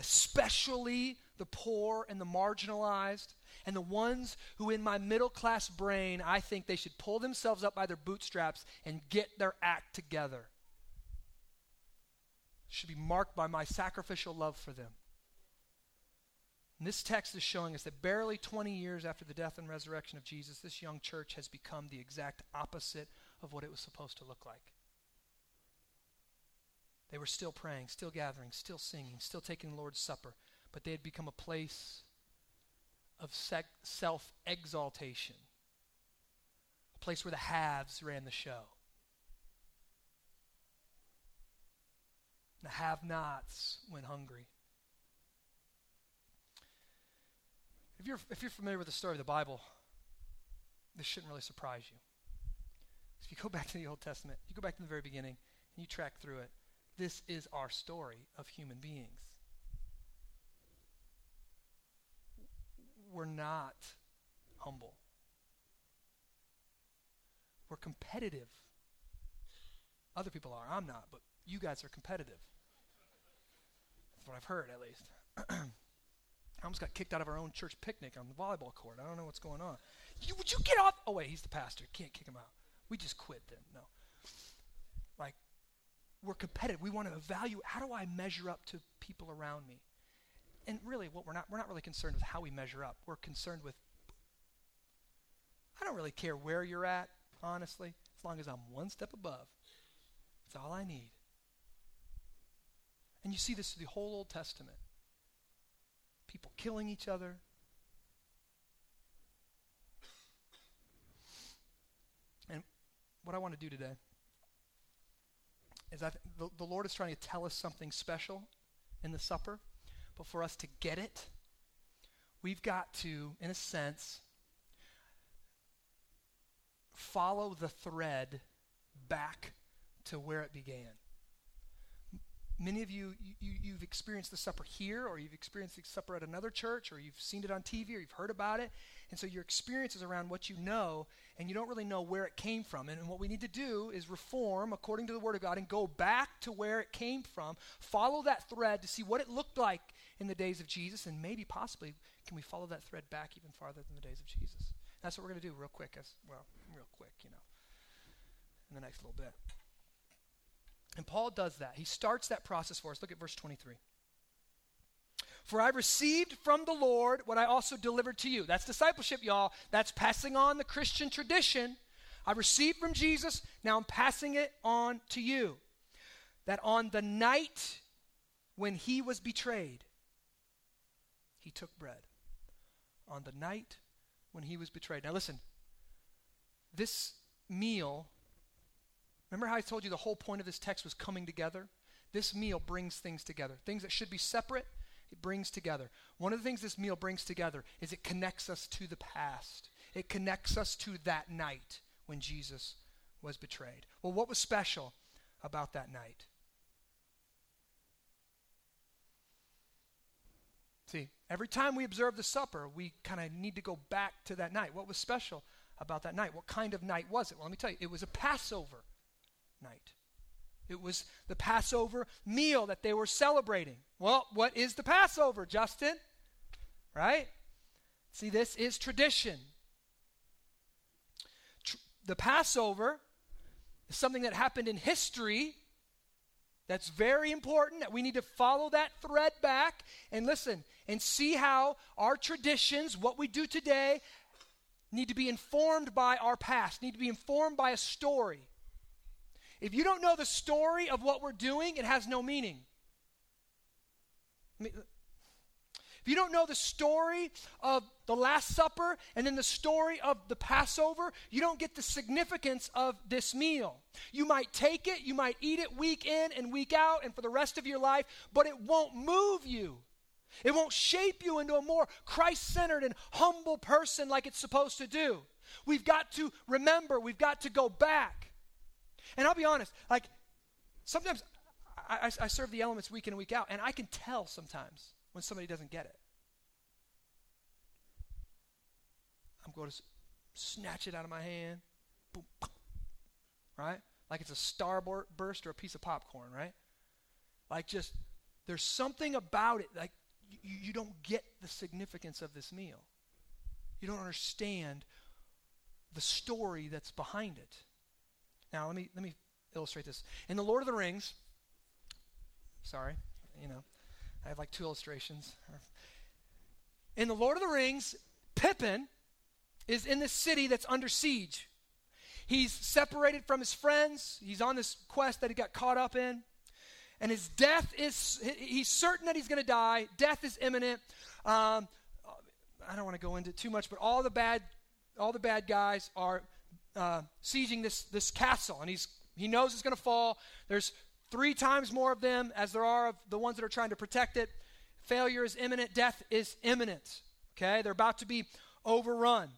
especially the poor and the marginalized, and the ones who, in my middle class brain, I think they should pull themselves up by their bootstraps and get their act together should be marked by my sacrificial love for them. And this text is showing us that barely 20 years after the death and resurrection of Jesus, this young church has become the exact opposite of what it was supposed to look like. They were still praying, still gathering, still singing, still taking the Lord's Supper, but they had become a place of sec- self exaltation, a place where the haves ran the show. The have nots went hungry. If you're, if you're familiar with the story of the Bible, this shouldn't really surprise you. If you go back to the Old Testament, you go back to the very beginning, and you track through it, this is our story of human beings. We're not humble. We're competitive. Other people are. I'm not, but you guys are competitive. That's what I've heard, at least. I almost got kicked out of our own church picnic on the volleyball court. I don't know what's going on. You, would you get off? Oh, wait, he's the pastor. Can't kick him out. We just quit then. No. Like, we're competitive. We want to evaluate how do I measure up to people around me? And really, what we're not, we're not really concerned with how we measure up. We're concerned with, I don't really care where you're at, honestly, as long as I'm one step above. That's all I need. And you see this through the whole Old Testament people killing each other. And what I want to do today is I th- the, the Lord is trying to tell us something special in the supper, but for us to get it, we've got to, in a sense, follow the thread back to where it began. Many of you, you, have experienced the supper here, or you've experienced the supper at another church, or you've seen it on TV, or you've heard about it. And so your experience is around what you know, and you don't really know where it came from. And, and what we need to do is reform according to the Word of God and go back to where it came from, follow that thread to see what it looked like in the days of Jesus, and maybe possibly can we follow that thread back even farther than the days of Jesus. That's what we're going to do real quick, as well, real quick, you know, in the next little bit. And Paul does that. He starts that process for us. Look at verse 23. For I received from the Lord what I also delivered to you. That's discipleship, y'all. That's passing on the Christian tradition. I received from Jesus, now I'm passing it on to you. That on the night when he was betrayed, he took bread. On the night when he was betrayed. Now listen, this meal Remember how I told you the whole point of this text was coming together? This meal brings things together. Things that should be separate, it brings together. One of the things this meal brings together is it connects us to the past. It connects us to that night when Jesus was betrayed. Well, what was special about that night? See, every time we observe the supper, we kind of need to go back to that night. What was special about that night? What kind of night was it? Well, let me tell you, it was a Passover night. It was the Passover meal that they were celebrating. Well, what is the Passover, Justin? Right? See, this is tradition. Tr- the Passover is something that happened in history that's very important that we need to follow that thread back and listen and see how our traditions, what we do today, need to be informed by our past, need to be informed by a story. If you don't know the story of what we're doing, it has no meaning. if you don't know the story of the Last Supper and then the story of the Passover, you don't get the significance of this meal. You might take it, you might eat it week in and week out and for the rest of your life, but it won't move you. It won't shape you into a more Christ centered and humble person like it's supposed to do. We've got to remember, we've got to go back. And I'll be honest, like sometimes I, I, I serve the elements week in and week out, and I can tell sometimes when somebody doesn't get it. I'm going to snatch it out of my hand, boom, right? Like it's a starburst or a piece of popcorn, right? Like just, there's something about it, like you, you don't get the significance of this meal. You don't understand the story that's behind it. Now, let me, let me illustrate this. In The Lord of the Rings, sorry, you know, I have like two illustrations. In The Lord of the Rings, Pippin is in this city that's under siege. He's separated from his friends. He's on this quest that he got caught up in. And his death is, he's certain that he's going to die. Death is imminent. Um, I don't want to go into too much, but all the bad, all the bad guys are uh, sieging this, this castle, and he's, he knows it's going to fall. There's three times more of them as there are of the ones that are trying to protect it. Failure is imminent, death is imminent. Okay? They're about to be overrun.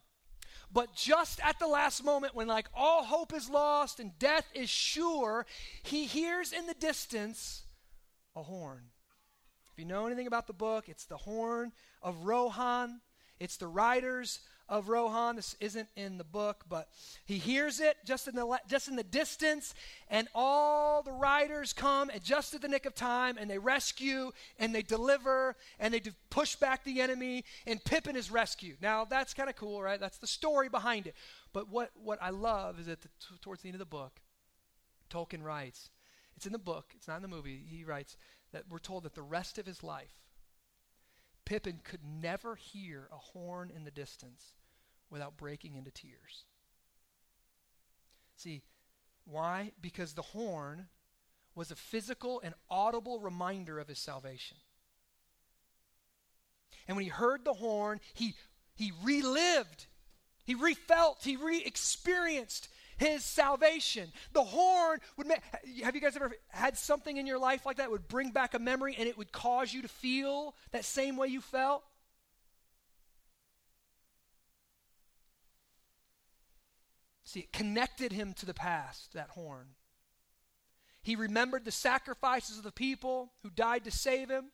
But just at the last moment, when like all hope is lost and death is sure, he hears in the distance a horn. If you know anything about the book, it's the horn of Rohan. It's the riders of Rohan. This isn't in the book, but he hears it just in the just in the distance, and all the riders come at just at the nick of time, and they rescue and they deliver and they push back the enemy, and Pippin is rescued. Now that's kind of cool, right? That's the story behind it. But what what I love is that the, towards the end of the book, Tolkien writes, it's in the book, it's not in the movie. He writes that we're told that the rest of his life Pippin could never hear a horn in the distance without breaking into tears. See, why? Because the horn was a physical and audible reminder of his salvation. And when he heard the horn, he, he relived, he refelt, he re experienced his salvation. The horn would make, have you guys ever had something in your life like that would bring back a memory and it would cause you to feel that same way you felt? See, it connected him to the past, that horn. He remembered the sacrifices of the people who died to save him.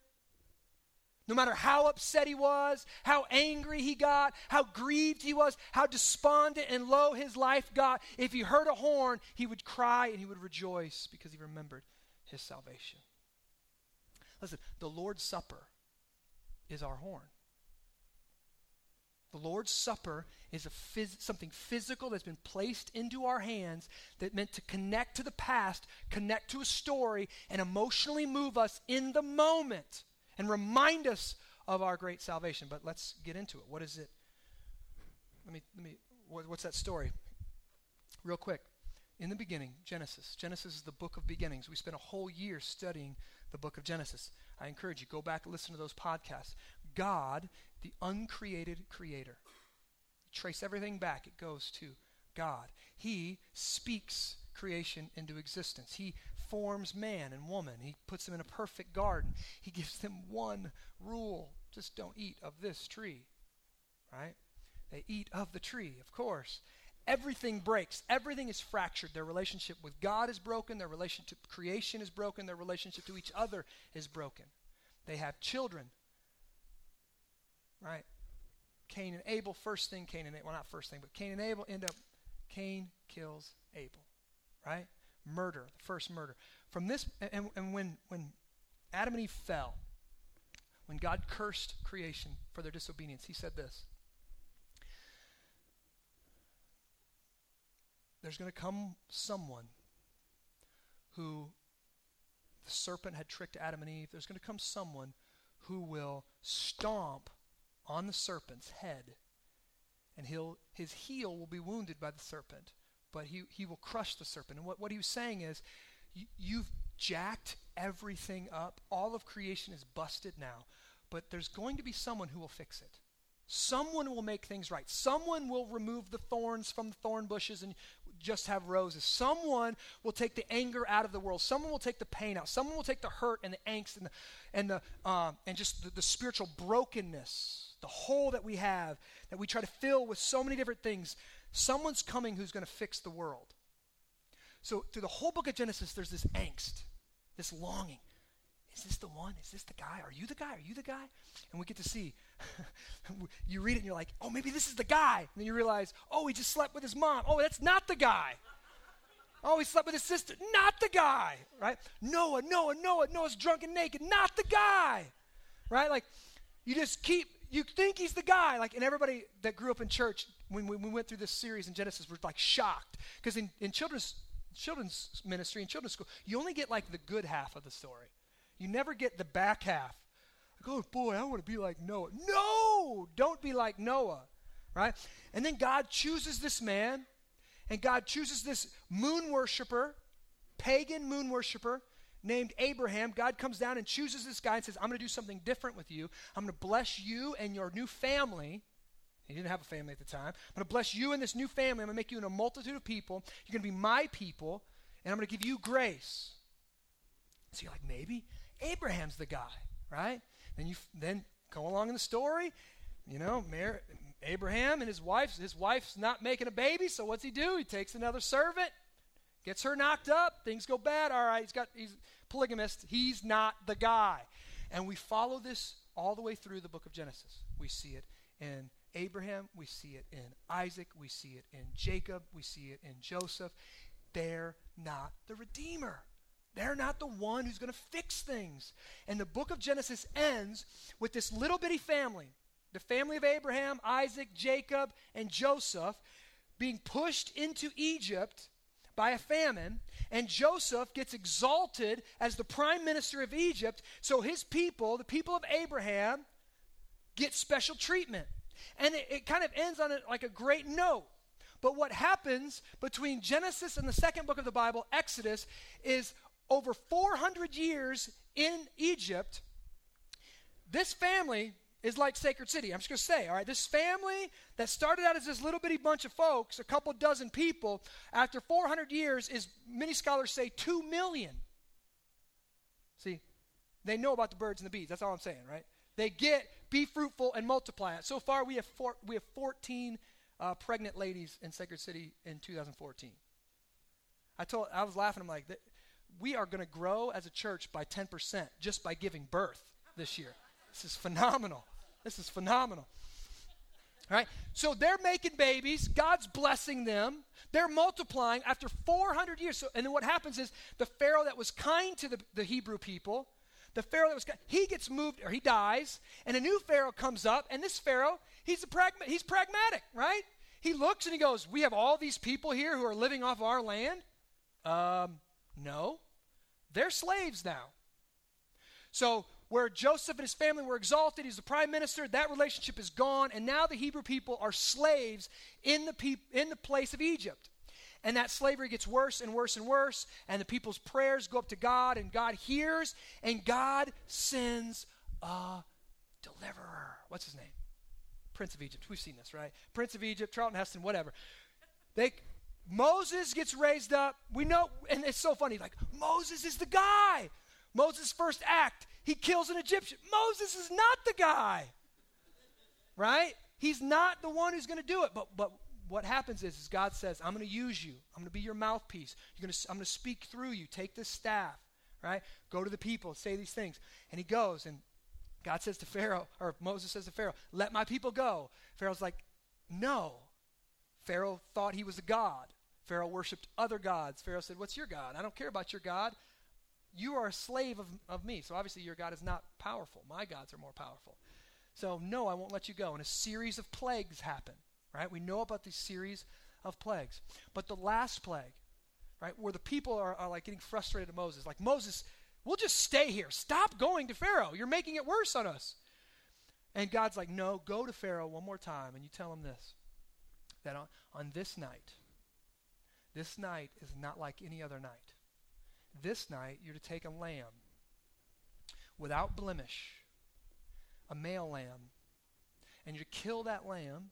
No matter how upset he was, how angry he got, how grieved he was, how despondent and low his life got, if he heard a horn, he would cry and he would rejoice because he remembered his salvation. Listen, the Lord's Supper is our horn. The Lord's Supper is phys- something physical that's been placed into our hands that meant to connect to the past, connect to a story, and emotionally move us in the moment and remind us of our great salvation. But let's get into it. What is it? Let me, let me, what, what's that story? Real quick. In the beginning, Genesis. Genesis is the book of beginnings. We spent a whole year studying the book of Genesis. I encourage you, go back and listen to those podcasts. God, the uncreated creator. Trace everything back, it goes to God. He speaks creation into existence. He forms man and woman. He puts them in a perfect garden. He gives them one rule just don't eat of this tree. Right? They eat of the tree, of course. Everything breaks. Everything is fractured. Their relationship with God is broken. Their relationship to creation is broken. Their relationship to each other is broken. They have children. Right? Cain and Abel, first thing Cain and Abel, well, not first thing, but Cain and Abel end up, Cain kills Abel. Right? Murder, the first murder. From this, and, and when, when Adam and Eve fell, when God cursed creation for their disobedience, he said this There's going to come someone who the serpent had tricked Adam and Eve. There's going to come someone who will stomp on the serpent's head, and he'll, his heel will be wounded by the serpent but he, he will crush the serpent. And what, what he was saying is, you, you've jacked everything up. All of creation is busted now. But there's going to be someone who will fix it. Someone will make things right. Someone will remove the thorns from the thorn bushes and just have roses. Someone will take the anger out of the world. Someone will take the pain out. Someone will take the hurt and the angst and the and the um, and just the, the spiritual brokenness, the hole that we have that we try to fill with so many different things. Someone's coming who's going to fix the world. So, through the whole book of Genesis, there's this angst, this longing. Is this the one? Is this the guy? Are you the guy? Are you the guy? And we get to see. you read it and you're like, oh, maybe this is the guy. And then you realize, oh, he just slept with his mom. Oh, that's not the guy. Oh, he slept with his sister. Not the guy, right? Noah, Noah, Noah, Noah's drunk and naked. Not the guy, right? Like, you just keep you think he's the guy. Like, and everybody that grew up in church, when we, we went through this series in Genesis, were like shocked. Because in, in children's, children's ministry, in children's school, you only get like the good half of the story. You never get the back half. Like, oh boy, I want to be like Noah. No! Don't be like Noah, right? And then God chooses this man, and God chooses this moon worshiper, pagan moon worshiper, named Abraham, God comes down and chooses this guy and says, I'm going to do something different with you. I'm going to bless you and your new family. He didn't have a family at the time. I'm going to bless you and this new family. I'm going to make you in a multitude of people. You're going to be my people, and I'm going to give you grace. So you're like, maybe Abraham's the guy, right? Then you then go along in the story. you know, Abraham and his wife, his wife's not making a baby, so what's he do? He takes another servant, gets her knocked up, things go bad. All right, he's got he's polygamist. He's not the guy. And we follow this all the way through the book of Genesis. We see it in Abraham, we see it in Isaac, we see it in Jacob, we see it in Joseph. They're not the redeemer. They're not the one who's going to fix things. And the book of Genesis ends with this little bitty family the family of Abraham, Isaac, Jacob, and Joseph being pushed into Egypt by a famine, and Joseph gets exalted as the prime minister of Egypt, so his people, the people of Abraham, get special treatment. And it, it kind of ends on a, like a great note. But what happens between Genesis and the second book of the Bible, Exodus, is over 400 years in Egypt, this family is like Sacred City. I'm just going to say, all right, this family that started out as this little bitty bunch of folks, a couple dozen people, after 400 years is, many scholars say, 2 million. See, they know about the birds and the bees. That's all I'm saying, right? They get, be fruitful and multiply. So far, we have, four, we have 14 uh, pregnant ladies in Sacred City in 2014. I told, I was laughing. I'm like, we are going to grow as a church by 10% just by giving birth this year. This is phenomenal. This is phenomenal. All right? So they're making babies. God's blessing them. They're multiplying after 400 years. So, and then what happens is the Pharaoh that was kind to the, the Hebrew people, the Pharaoh that was kind, he gets moved or he dies, and a new Pharaoh comes up, and this Pharaoh, he's, a pragma- he's pragmatic, right? He looks and he goes, We have all these people here who are living off our land. Um, no. They're slaves now. So where Joseph and his family were exalted, he's the prime minister, that relationship is gone, and now the Hebrew people are slaves in the, peop- in the place of Egypt. And that slavery gets worse and worse and worse, and the people's prayers go up to God, and God hears, and God sends a deliverer. What's his name? Prince of Egypt. We've seen this, right? Prince of Egypt, Charlton Heston, whatever. They, Moses gets raised up. We know, and it's so funny, like, Moses is the guy. Moses' first act he kills an Egyptian. Moses is not the guy. Right? He's not the one who's going to do it. But, but what happens is, is God says, I'm going to use you. I'm going to be your mouthpiece. You're to, I'm going to speak through you. Take this staff, right? Go to the people, say these things. And he goes, and God says to Pharaoh, or Moses says to Pharaoh, let my people go. Pharaoh's like, no. Pharaoh thought he was a god. Pharaoh worshiped other gods. Pharaoh said, What's your God? I don't care about your God you are a slave of, of me. So obviously your God is not powerful. My gods are more powerful. So no, I won't let you go. And a series of plagues happen, right? We know about these series of plagues. But the last plague, right, where the people are, are like getting frustrated at Moses, like, Moses, we'll just stay here. Stop going to Pharaoh. You're making it worse on us. And God's like, no, go to Pharaoh one more time and you tell him this that on, on this night, this night is not like any other night. This night, you're to take a lamb without blemish, a male lamb, and you're to kill that lamb,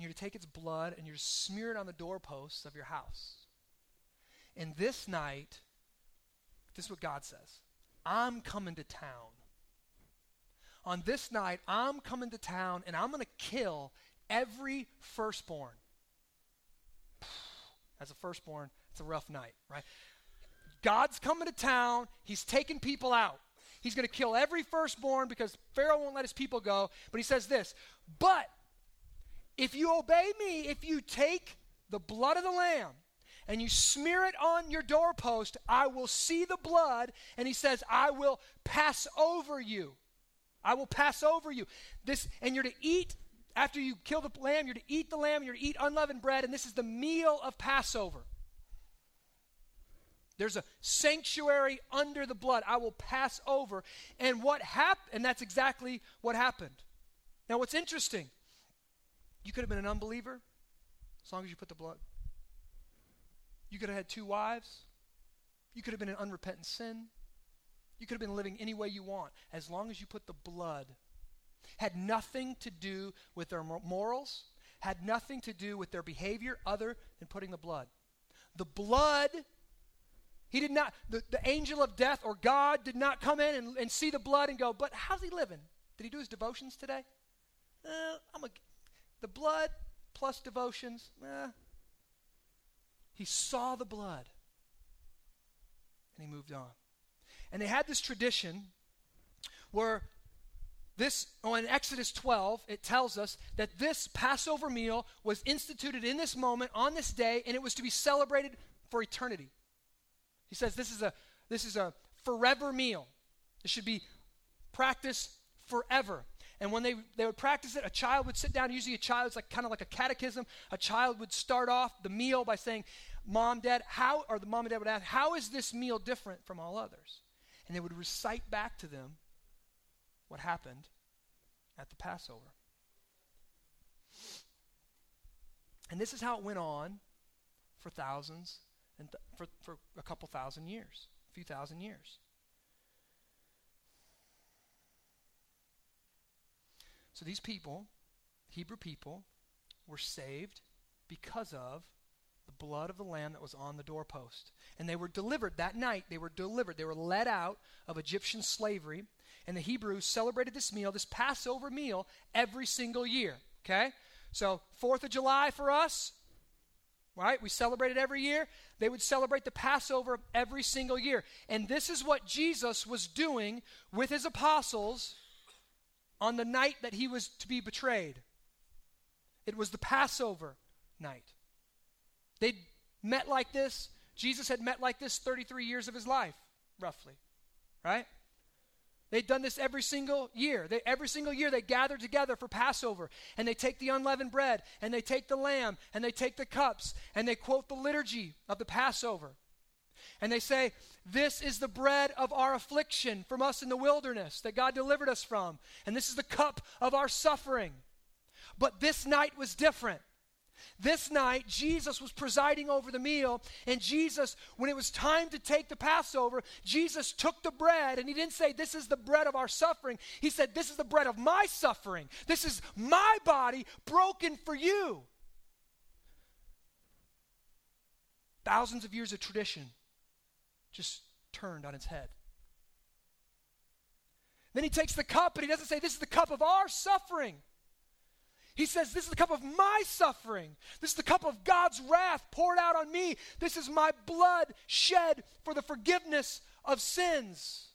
and you're to take its blood and you're to smear it on the doorposts of your house. And this night, this is what God says I'm coming to town. On this night, I'm coming to town and I'm going to kill every firstborn. As a firstborn, it's a rough night, right? God's coming to town. He's taking people out. He's going to kill every firstborn because Pharaoh won't let his people go. But he says this But if you obey me, if you take the blood of the lamb and you smear it on your doorpost, I will see the blood. And he says, I will pass over you. I will pass over you. This, and you're to eat after you kill the lamb, you're to eat the lamb, you're to eat unleavened bread, and this is the meal of Passover. There's a sanctuary under the blood. I will pass over. And what happened? And that's exactly what happened. Now, what's interesting, you could have been an unbeliever as long as you put the blood. You could have had two wives. You could have been in unrepentant sin. You could have been living any way you want as long as you put the blood. Had nothing to do with their morals, had nothing to do with their behavior other than putting the blood. The blood he did not, the, the angel of death or God did not come in and, and see the blood and go, but how's he living? Did he do his devotions today? eh, I'm a, the blood plus devotions, eh. He saw the blood and he moved on. And they had this tradition where this, in Exodus 12, it tells us that this Passover meal was instituted in this moment, on this day, and it was to be celebrated for eternity. He says this is a, this is a forever meal. It should be practiced forever. And when they, they would practice it, a child would sit down. Usually, a child is like kind of like a catechism. A child would start off the meal by saying, "Mom, Dad, how?" Or the mom and dad would ask, "How is this meal different from all others?" And they would recite back to them what happened at the Passover. And this is how it went on for thousands and th- for, for a couple thousand years, a few thousand years. So these people, Hebrew people, were saved because of the blood of the lamb that was on the doorpost. And they were delivered that night. They were delivered. They were led out of Egyptian slavery and the Hebrews celebrated this meal, this Passover meal, every single year. Okay? So, 4th of July for us, right? We celebrate it every year. They would celebrate the Passover every single year. And this is what Jesus was doing with his apostles on the night that he was to be betrayed. It was the Passover night. They'd met like this. Jesus had met like this 33 years of his life, roughly. Right? They'd done this every single year. They, every single year they gather together for Passover and they take the unleavened bread and they take the lamb and they take the cups and they quote the liturgy of the Passover. And they say, This is the bread of our affliction from us in the wilderness that God delivered us from. And this is the cup of our suffering. But this night was different. This night, Jesus was presiding over the meal, and Jesus, when it was time to take the Passover, Jesus took the bread, and he didn't say, This is the bread of our suffering. He said, This is the bread of my suffering. This is my body broken for you. Thousands of years of tradition just turned on its head. Then he takes the cup, and he doesn't say, This is the cup of our suffering. He says, This is the cup of my suffering. This is the cup of God's wrath poured out on me. This is my blood shed for the forgiveness of sins.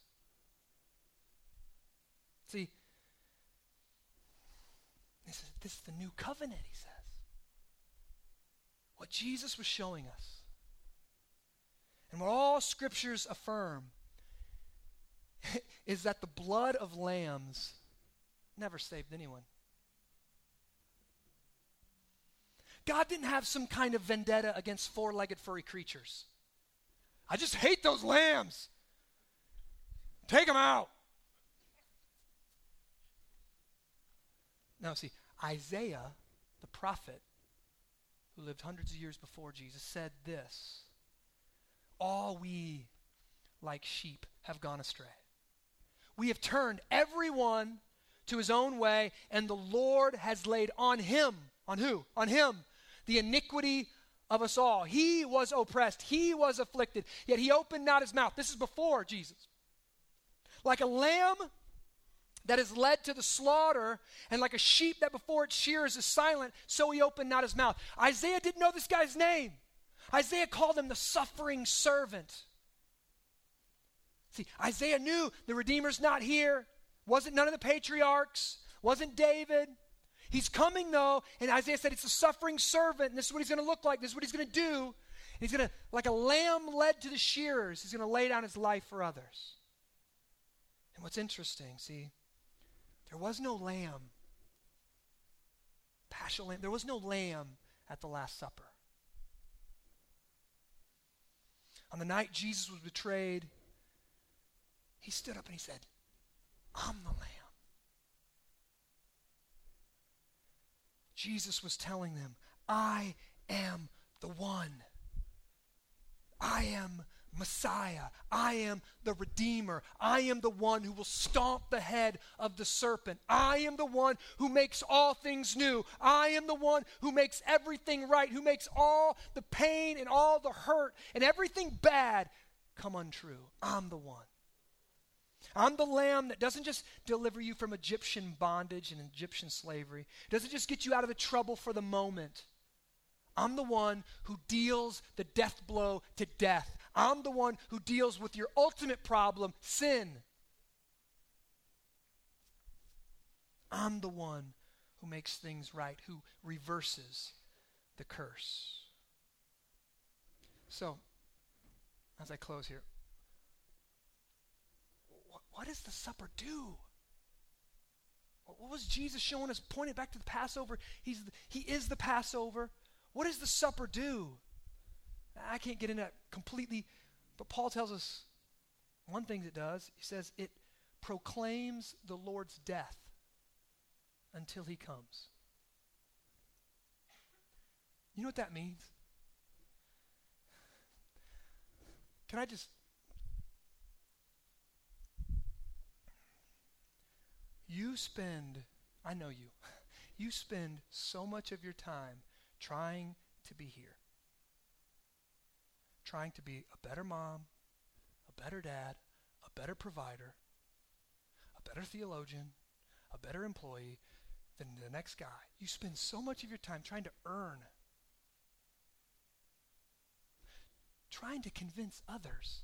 See, this is, this is the new covenant, he says. What Jesus was showing us, and what all scriptures affirm, is that the blood of lambs never saved anyone. God didn't have some kind of vendetta against four legged furry creatures. I just hate those lambs. Take them out. Now, see, Isaiah, the prophet, who lived hundreds of years before Jesus, said this All we, like sheep, have gone astray. We have turned everyone to his own way, and the Lord has laid on him, on who? On him, the iniquity of us all. He was oppressed, he was afflicted, yet he opened not his mouth. This is before Jesus. Like a lamb that is led to the slaughter, and like a sheep that before its shears is silent, so he opened not his mouth. Isaiah didn't know this guy's name. Isaiah called him the suffering servant. See, Isaiah knew the Redeemer's not here. Wasn't none of the patriarchs. Wasn't David. He's coming though, and Isaiah said it's a suffering servant, and this is what he's going to look like. This is what he's going to do. He's going to, like a lamb led to the shearers, he's going to lay down his life for others. And what's interesting, see, there was no lamb, paschal lamb, there was no lamb at the Last Supper. On the night Jesus was betrayed, he stood up and he said, I'm the lamb. Jesus was telling them, I am the one. I am Messiah. I am the Redeemer. I am the one who will stomp the head of the serpent. I am the one who makes all things new. I am the one who makes everything right, who makes all the pain and all the hurt and everything bad come untrue. I'm the one. I'm the lamb that doesn't just deliver you from Egyptian bondage and Egyptian slavery, doesn't just get you out of the trouble for the moment. I'm the one who deals the death blow to death. I'm the one who deals with your ultimate problem, sin. I'm the one who makes things right, who reverses the curse. So, as I close here, what, does the supper do? What was Jesus showing us? Pointing back to the Passover. He's the, he is the Passover. What does the supper do? I can't get into that completely, but Paul tells us one thing it does. He says it proclaims the Lord's death until he comes. You know what that means? Can I just. You spend, I know you, you spend so much of your time trying to be here, trying to be a better mom, a better dad, a better provider, a better theologian, a better employee than the next guy. You spend so much of your time trying to earn trying to convince others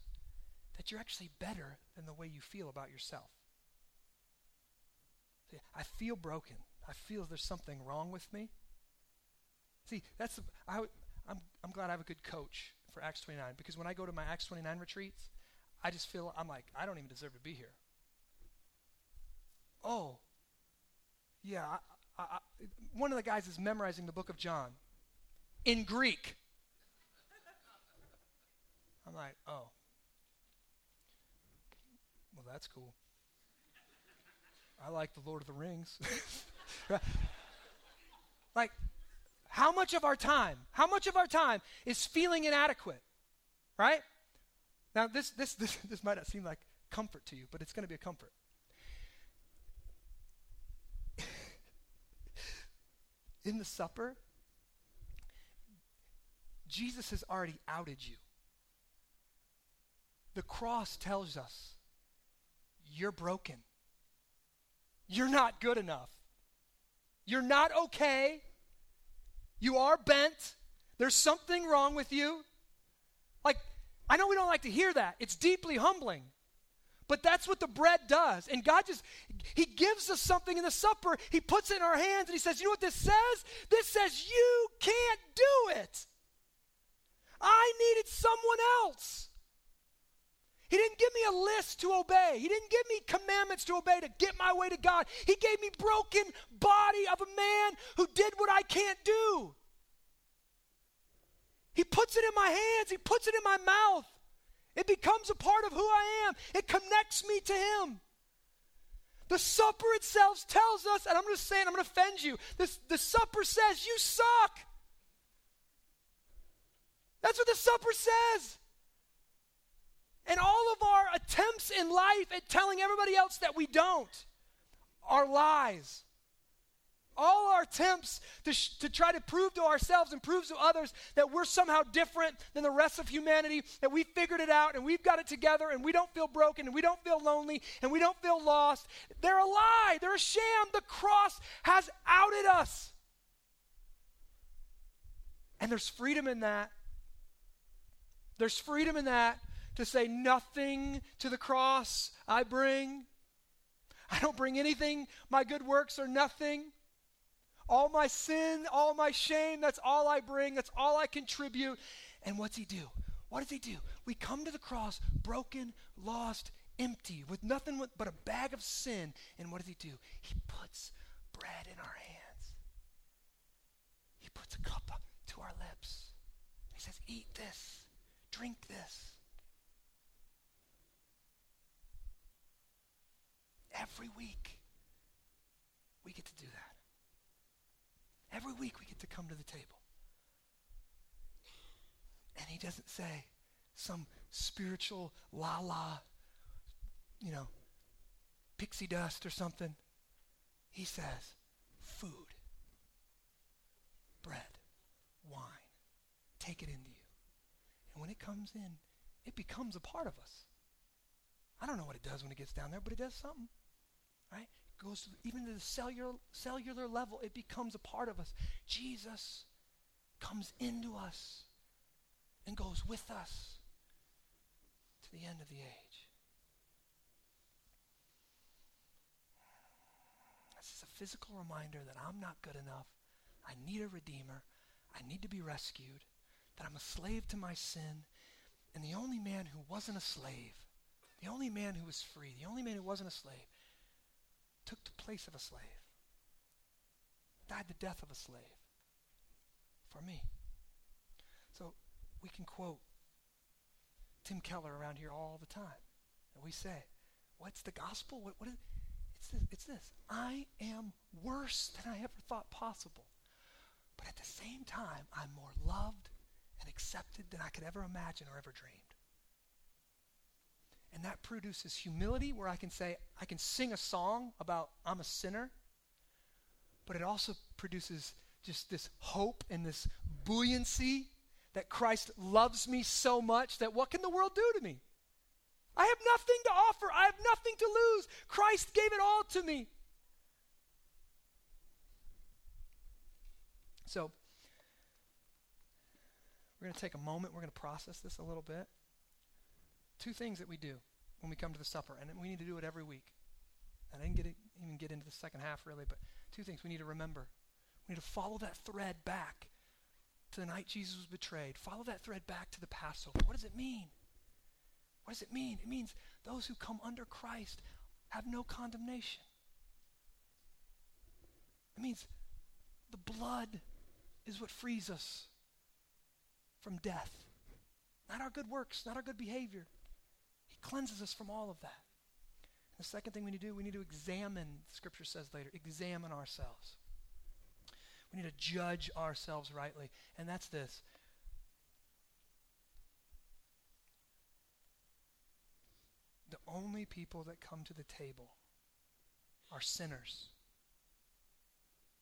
that you're actually better than the way you feel about yourself. I feel broken. I feel there's something wrong with me. See, that's I, I'm I'm glad I have a good coach for Acts 29 because when I go to my Acts 29 retreats, I just feel I'm like I don't even deserve to be here. Oh, yeah. I, I, I, one of the guys is memorizing the book of John in Greek. I'm like, oh. Well, that's cool. I like the Lord of the Rings. like, how much of our time, how much of our time is feeling inadequate? Right? Now, this, this, this, this might not seem like comfort to you, but it's going to be a comfort. In the supper, Jesus has already outed you. The cross tells us you're broken. You're not good enough. You're not okay. You are bent. There's something wrong with you. Like, I know we don't like to hear that. It's deeply humbling. But that's what the bread does. And God just, He gives us something in the supper. He puts it in our hands and He says, You know what this says? This says, You can't do it. I needed someone else. He didn't give me a list to obey. He didn't give me commandments to obey to get my way to God. He gave me broken body of a man who did what I can't do. He puts it in my hands. He puts it in my mouth. It becomes a part of who I am. It connects me to him. The supper itself tells us, and I'm just saying, I'm going to offend you. This, the supper says, You suck. That's what the supper says. And all of our attempts in life at telling everybody else that we don't are lies. All our attempts to, sh- to try to prove to ourselves and prove to others that we're somehow different than the rest of humanity, that we figured it out and we've got it together and we don't feel broken and we don't feel lonely and we don't feel lost, they're a lie. They're a sham. The cross has outed us. And there's freedom in that. There's freedom in that to say, Nothing to the cross I bring. I don't bring anything. My good works are nothing. All my sin, all my shame, that's all I bring. That's all I contribute. And what's he do? What does he do? We come to the cross broken, lost, empty, with nothing but a bag of sin. And what does he do? He puts bread in our hands. He puts a cup to our lips. He says, Eat this, drink this. Every week, we get to do that. Every week, we get to come to the table. And he doesn't say some spiritual la la, you know, pixie dust or something. He says, food, bread, wine. Take it into you. And when it comes in, it becomes a part of us. I don't know what it does when it gets down there, but it does something. Right? It goes to, even to the cellular, cellular level, it becomes a part of us. Jesus comes into us and goes with us to the end of the age. This is a physical reminder that I'm not good enough. I need a redeemer. I need to be rescued. That I'm a slave to my sin. And the only man who wasn't a slave, the only man who was free, the only man who wasn't a slave, took the place of a slave, died the death of a slave for me. So we can quote Tim Keller around here all the time. And we say, what's the gospel? What, what is, it's, this, it's this. I am worse than I ever thought possible. But at the same time, I'm more loved and accepted than I could ever imagine or ever dreamed. And that produces humility where I can say, I can sing a song about I'm a sinner, but it also produces just this hope and this buoyancy that Christ loves me so much that what can the world do to me? I have nothing to offer. I have nothing to lose. Christ gave it all to me. So, we're going to take a moment. We're going to process this a little bit. Two things that we do when we come to the supper, and we need to do it every week. And I didn't get it, even get into the second half really, but two things we need to remember. We need to follow that thread back to the night Jesus was betrayed. Follow that thread back to the Passover. What does it mean? What does it mean? It means those who come under Christ have no condemnation. It means the blood is what frees us from death. Not our good works, not our good behavior. Cleanses us from all of that. The second thing we need to do, we need to examine, Scripture says later, examine ourselves. We need to judge ourselves rightly. And that's this. The only people that come to the table are sinners.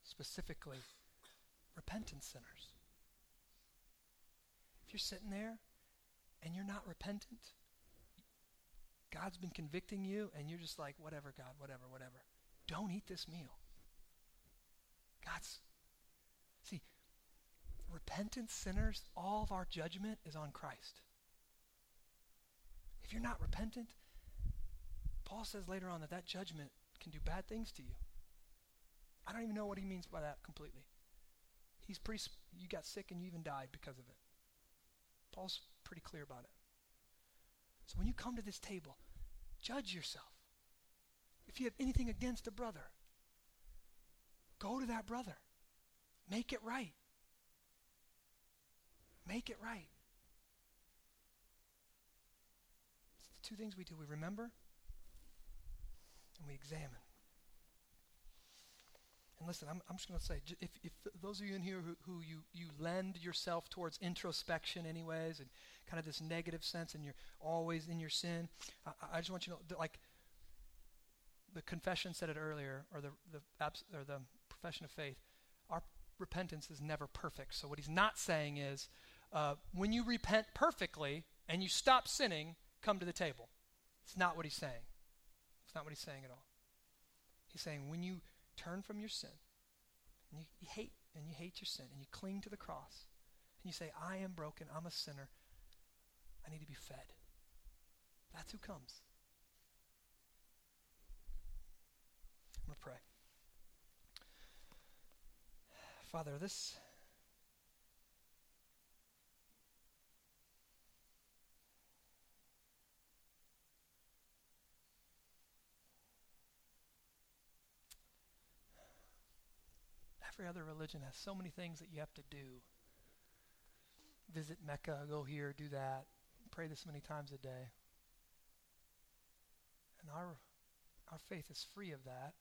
Specifically, repentant sinners. If you're sitting there and you're not repentant, God's been convicting you and you're just like, whatever, God, whatever, whatever. Don't eat this meal. God's, see, repentant sinners, all of our judgment is on Christ. If you're not repentant, Paul says later on that that judgment can do bad things to you. I don't even know what he means by that completely. He's pretty, you got sick and you even died because of it. Paul's pretty clear about it. So when you come to this table, judge yourself. If you have anything against a brother, go to that brother. Make it right. Make it right. It's the two things we do we remember and we examine. Listen, I'm, I'm just going to say, if, if those of you in here who, who you, you lend yourself towards introspection, anyways, and kind of this negative sense, and you're always in your sin, I, I just want you to know, that, like the confession said it earlier, or the, the, abs- or the profession of faith, our repentance is never perfect. So what he's not saying is, uh, when you repent perfectly and you stop sinning, come to the table. It's not what he's saying. It's not what he's saying at all. He's saying when you turn from your sin, and you, you hate and you hate your sin, and you cling to the cross, and you say, I am broken, I'm a sinner, I need to be fed. That's who comes. I'm going to pray. Father, this every other religion has so many things that you have to do. Visit Mecca, go here, do that, pray this many times a day. And our our faith is free of that.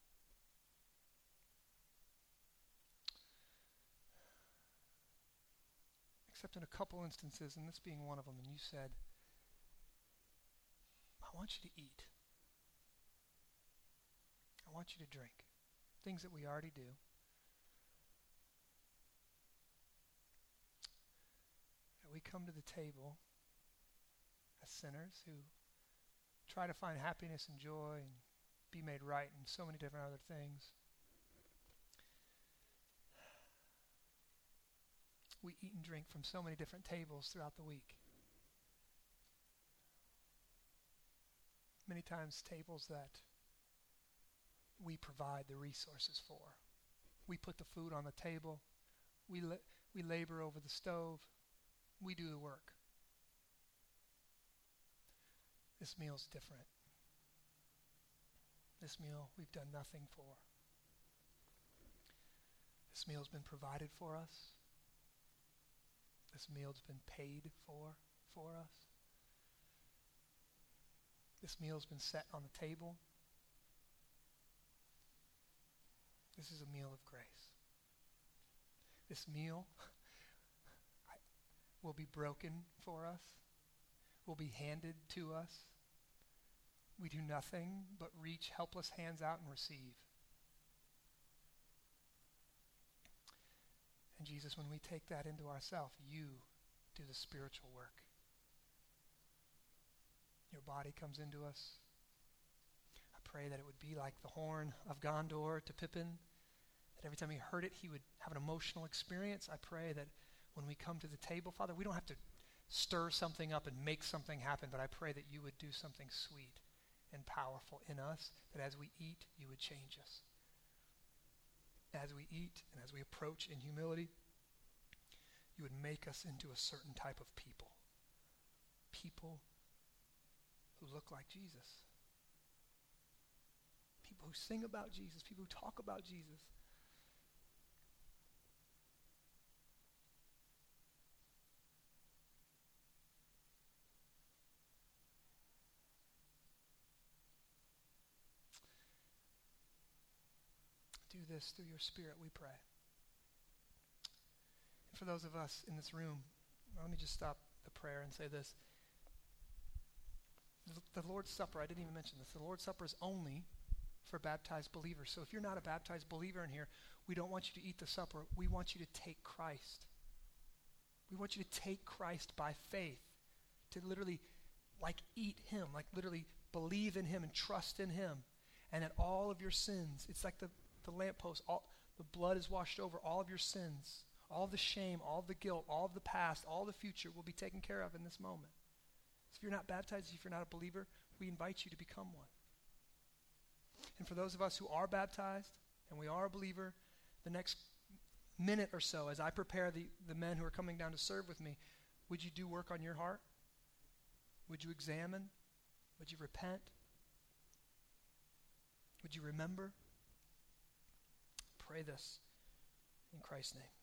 Except in a couple instances, and this being one of them, and you said, I want you to eat. I want you to drink. Things that we already do. We come to the table as sinners who try to find happiness and joy and be made right and so many different other things. We eat and drink from so many different tables throughout the week. Many times, tables that we provide the resources for. We put the food on the table. We, la- we labor over the stove. We do the work. This meal's different. This meal we've done nothing for. This meal's been provided for us. This meal's been paid for for us. This meal's been set on the table. This is a meal of grace. This meal will be broken for us, will be handed to us. We do nothing but reach helpless hands out and receive. And Jesus, when we take that into ourselves, you do the spiritual work. Your body comes into us. I pray that it would be like the horn of Gondor to Pippin, that every time he heard it, he would have an emotional experience. I pray that when we come to the table, Father, we don't have to stir something up and make something happen, but I pray that you would do something sweet and powerful in us, that as we eat, you would change us as we eat and as we approach in humility, you would make us into a certain type of people. People who look like Jesus. People who sing about Jesus. People who talk about Jesus. Do this through your Spirit, we pray. And for those of us in this room, let me just stop the prayer and say this. The, Lord's Supper, I didn't even mention this. The Lord's Supper is only for baptized believers. So if you're not a baptized believer in here, we don't want you to eat the supper. We want you to take Christ. We want you to take Christ by faith, to literally like eat him, like literally believe in him and trust in him. And that all of your sins, it's like the the lamppost, all the blood is washed over all of your sins, all the shame, all the guilt, all the past, all the future will be taken care of in this moment. So if you're not baptized, if you're not a believer, we invite you to become one. And for those of us who are baptized and we are a believer, the next minute or so, as I prepare the, the men who are coming down to serve with me, would you do work on your heart? Would you examine? Would you repent? Would you remember? Pray this in Christ's name.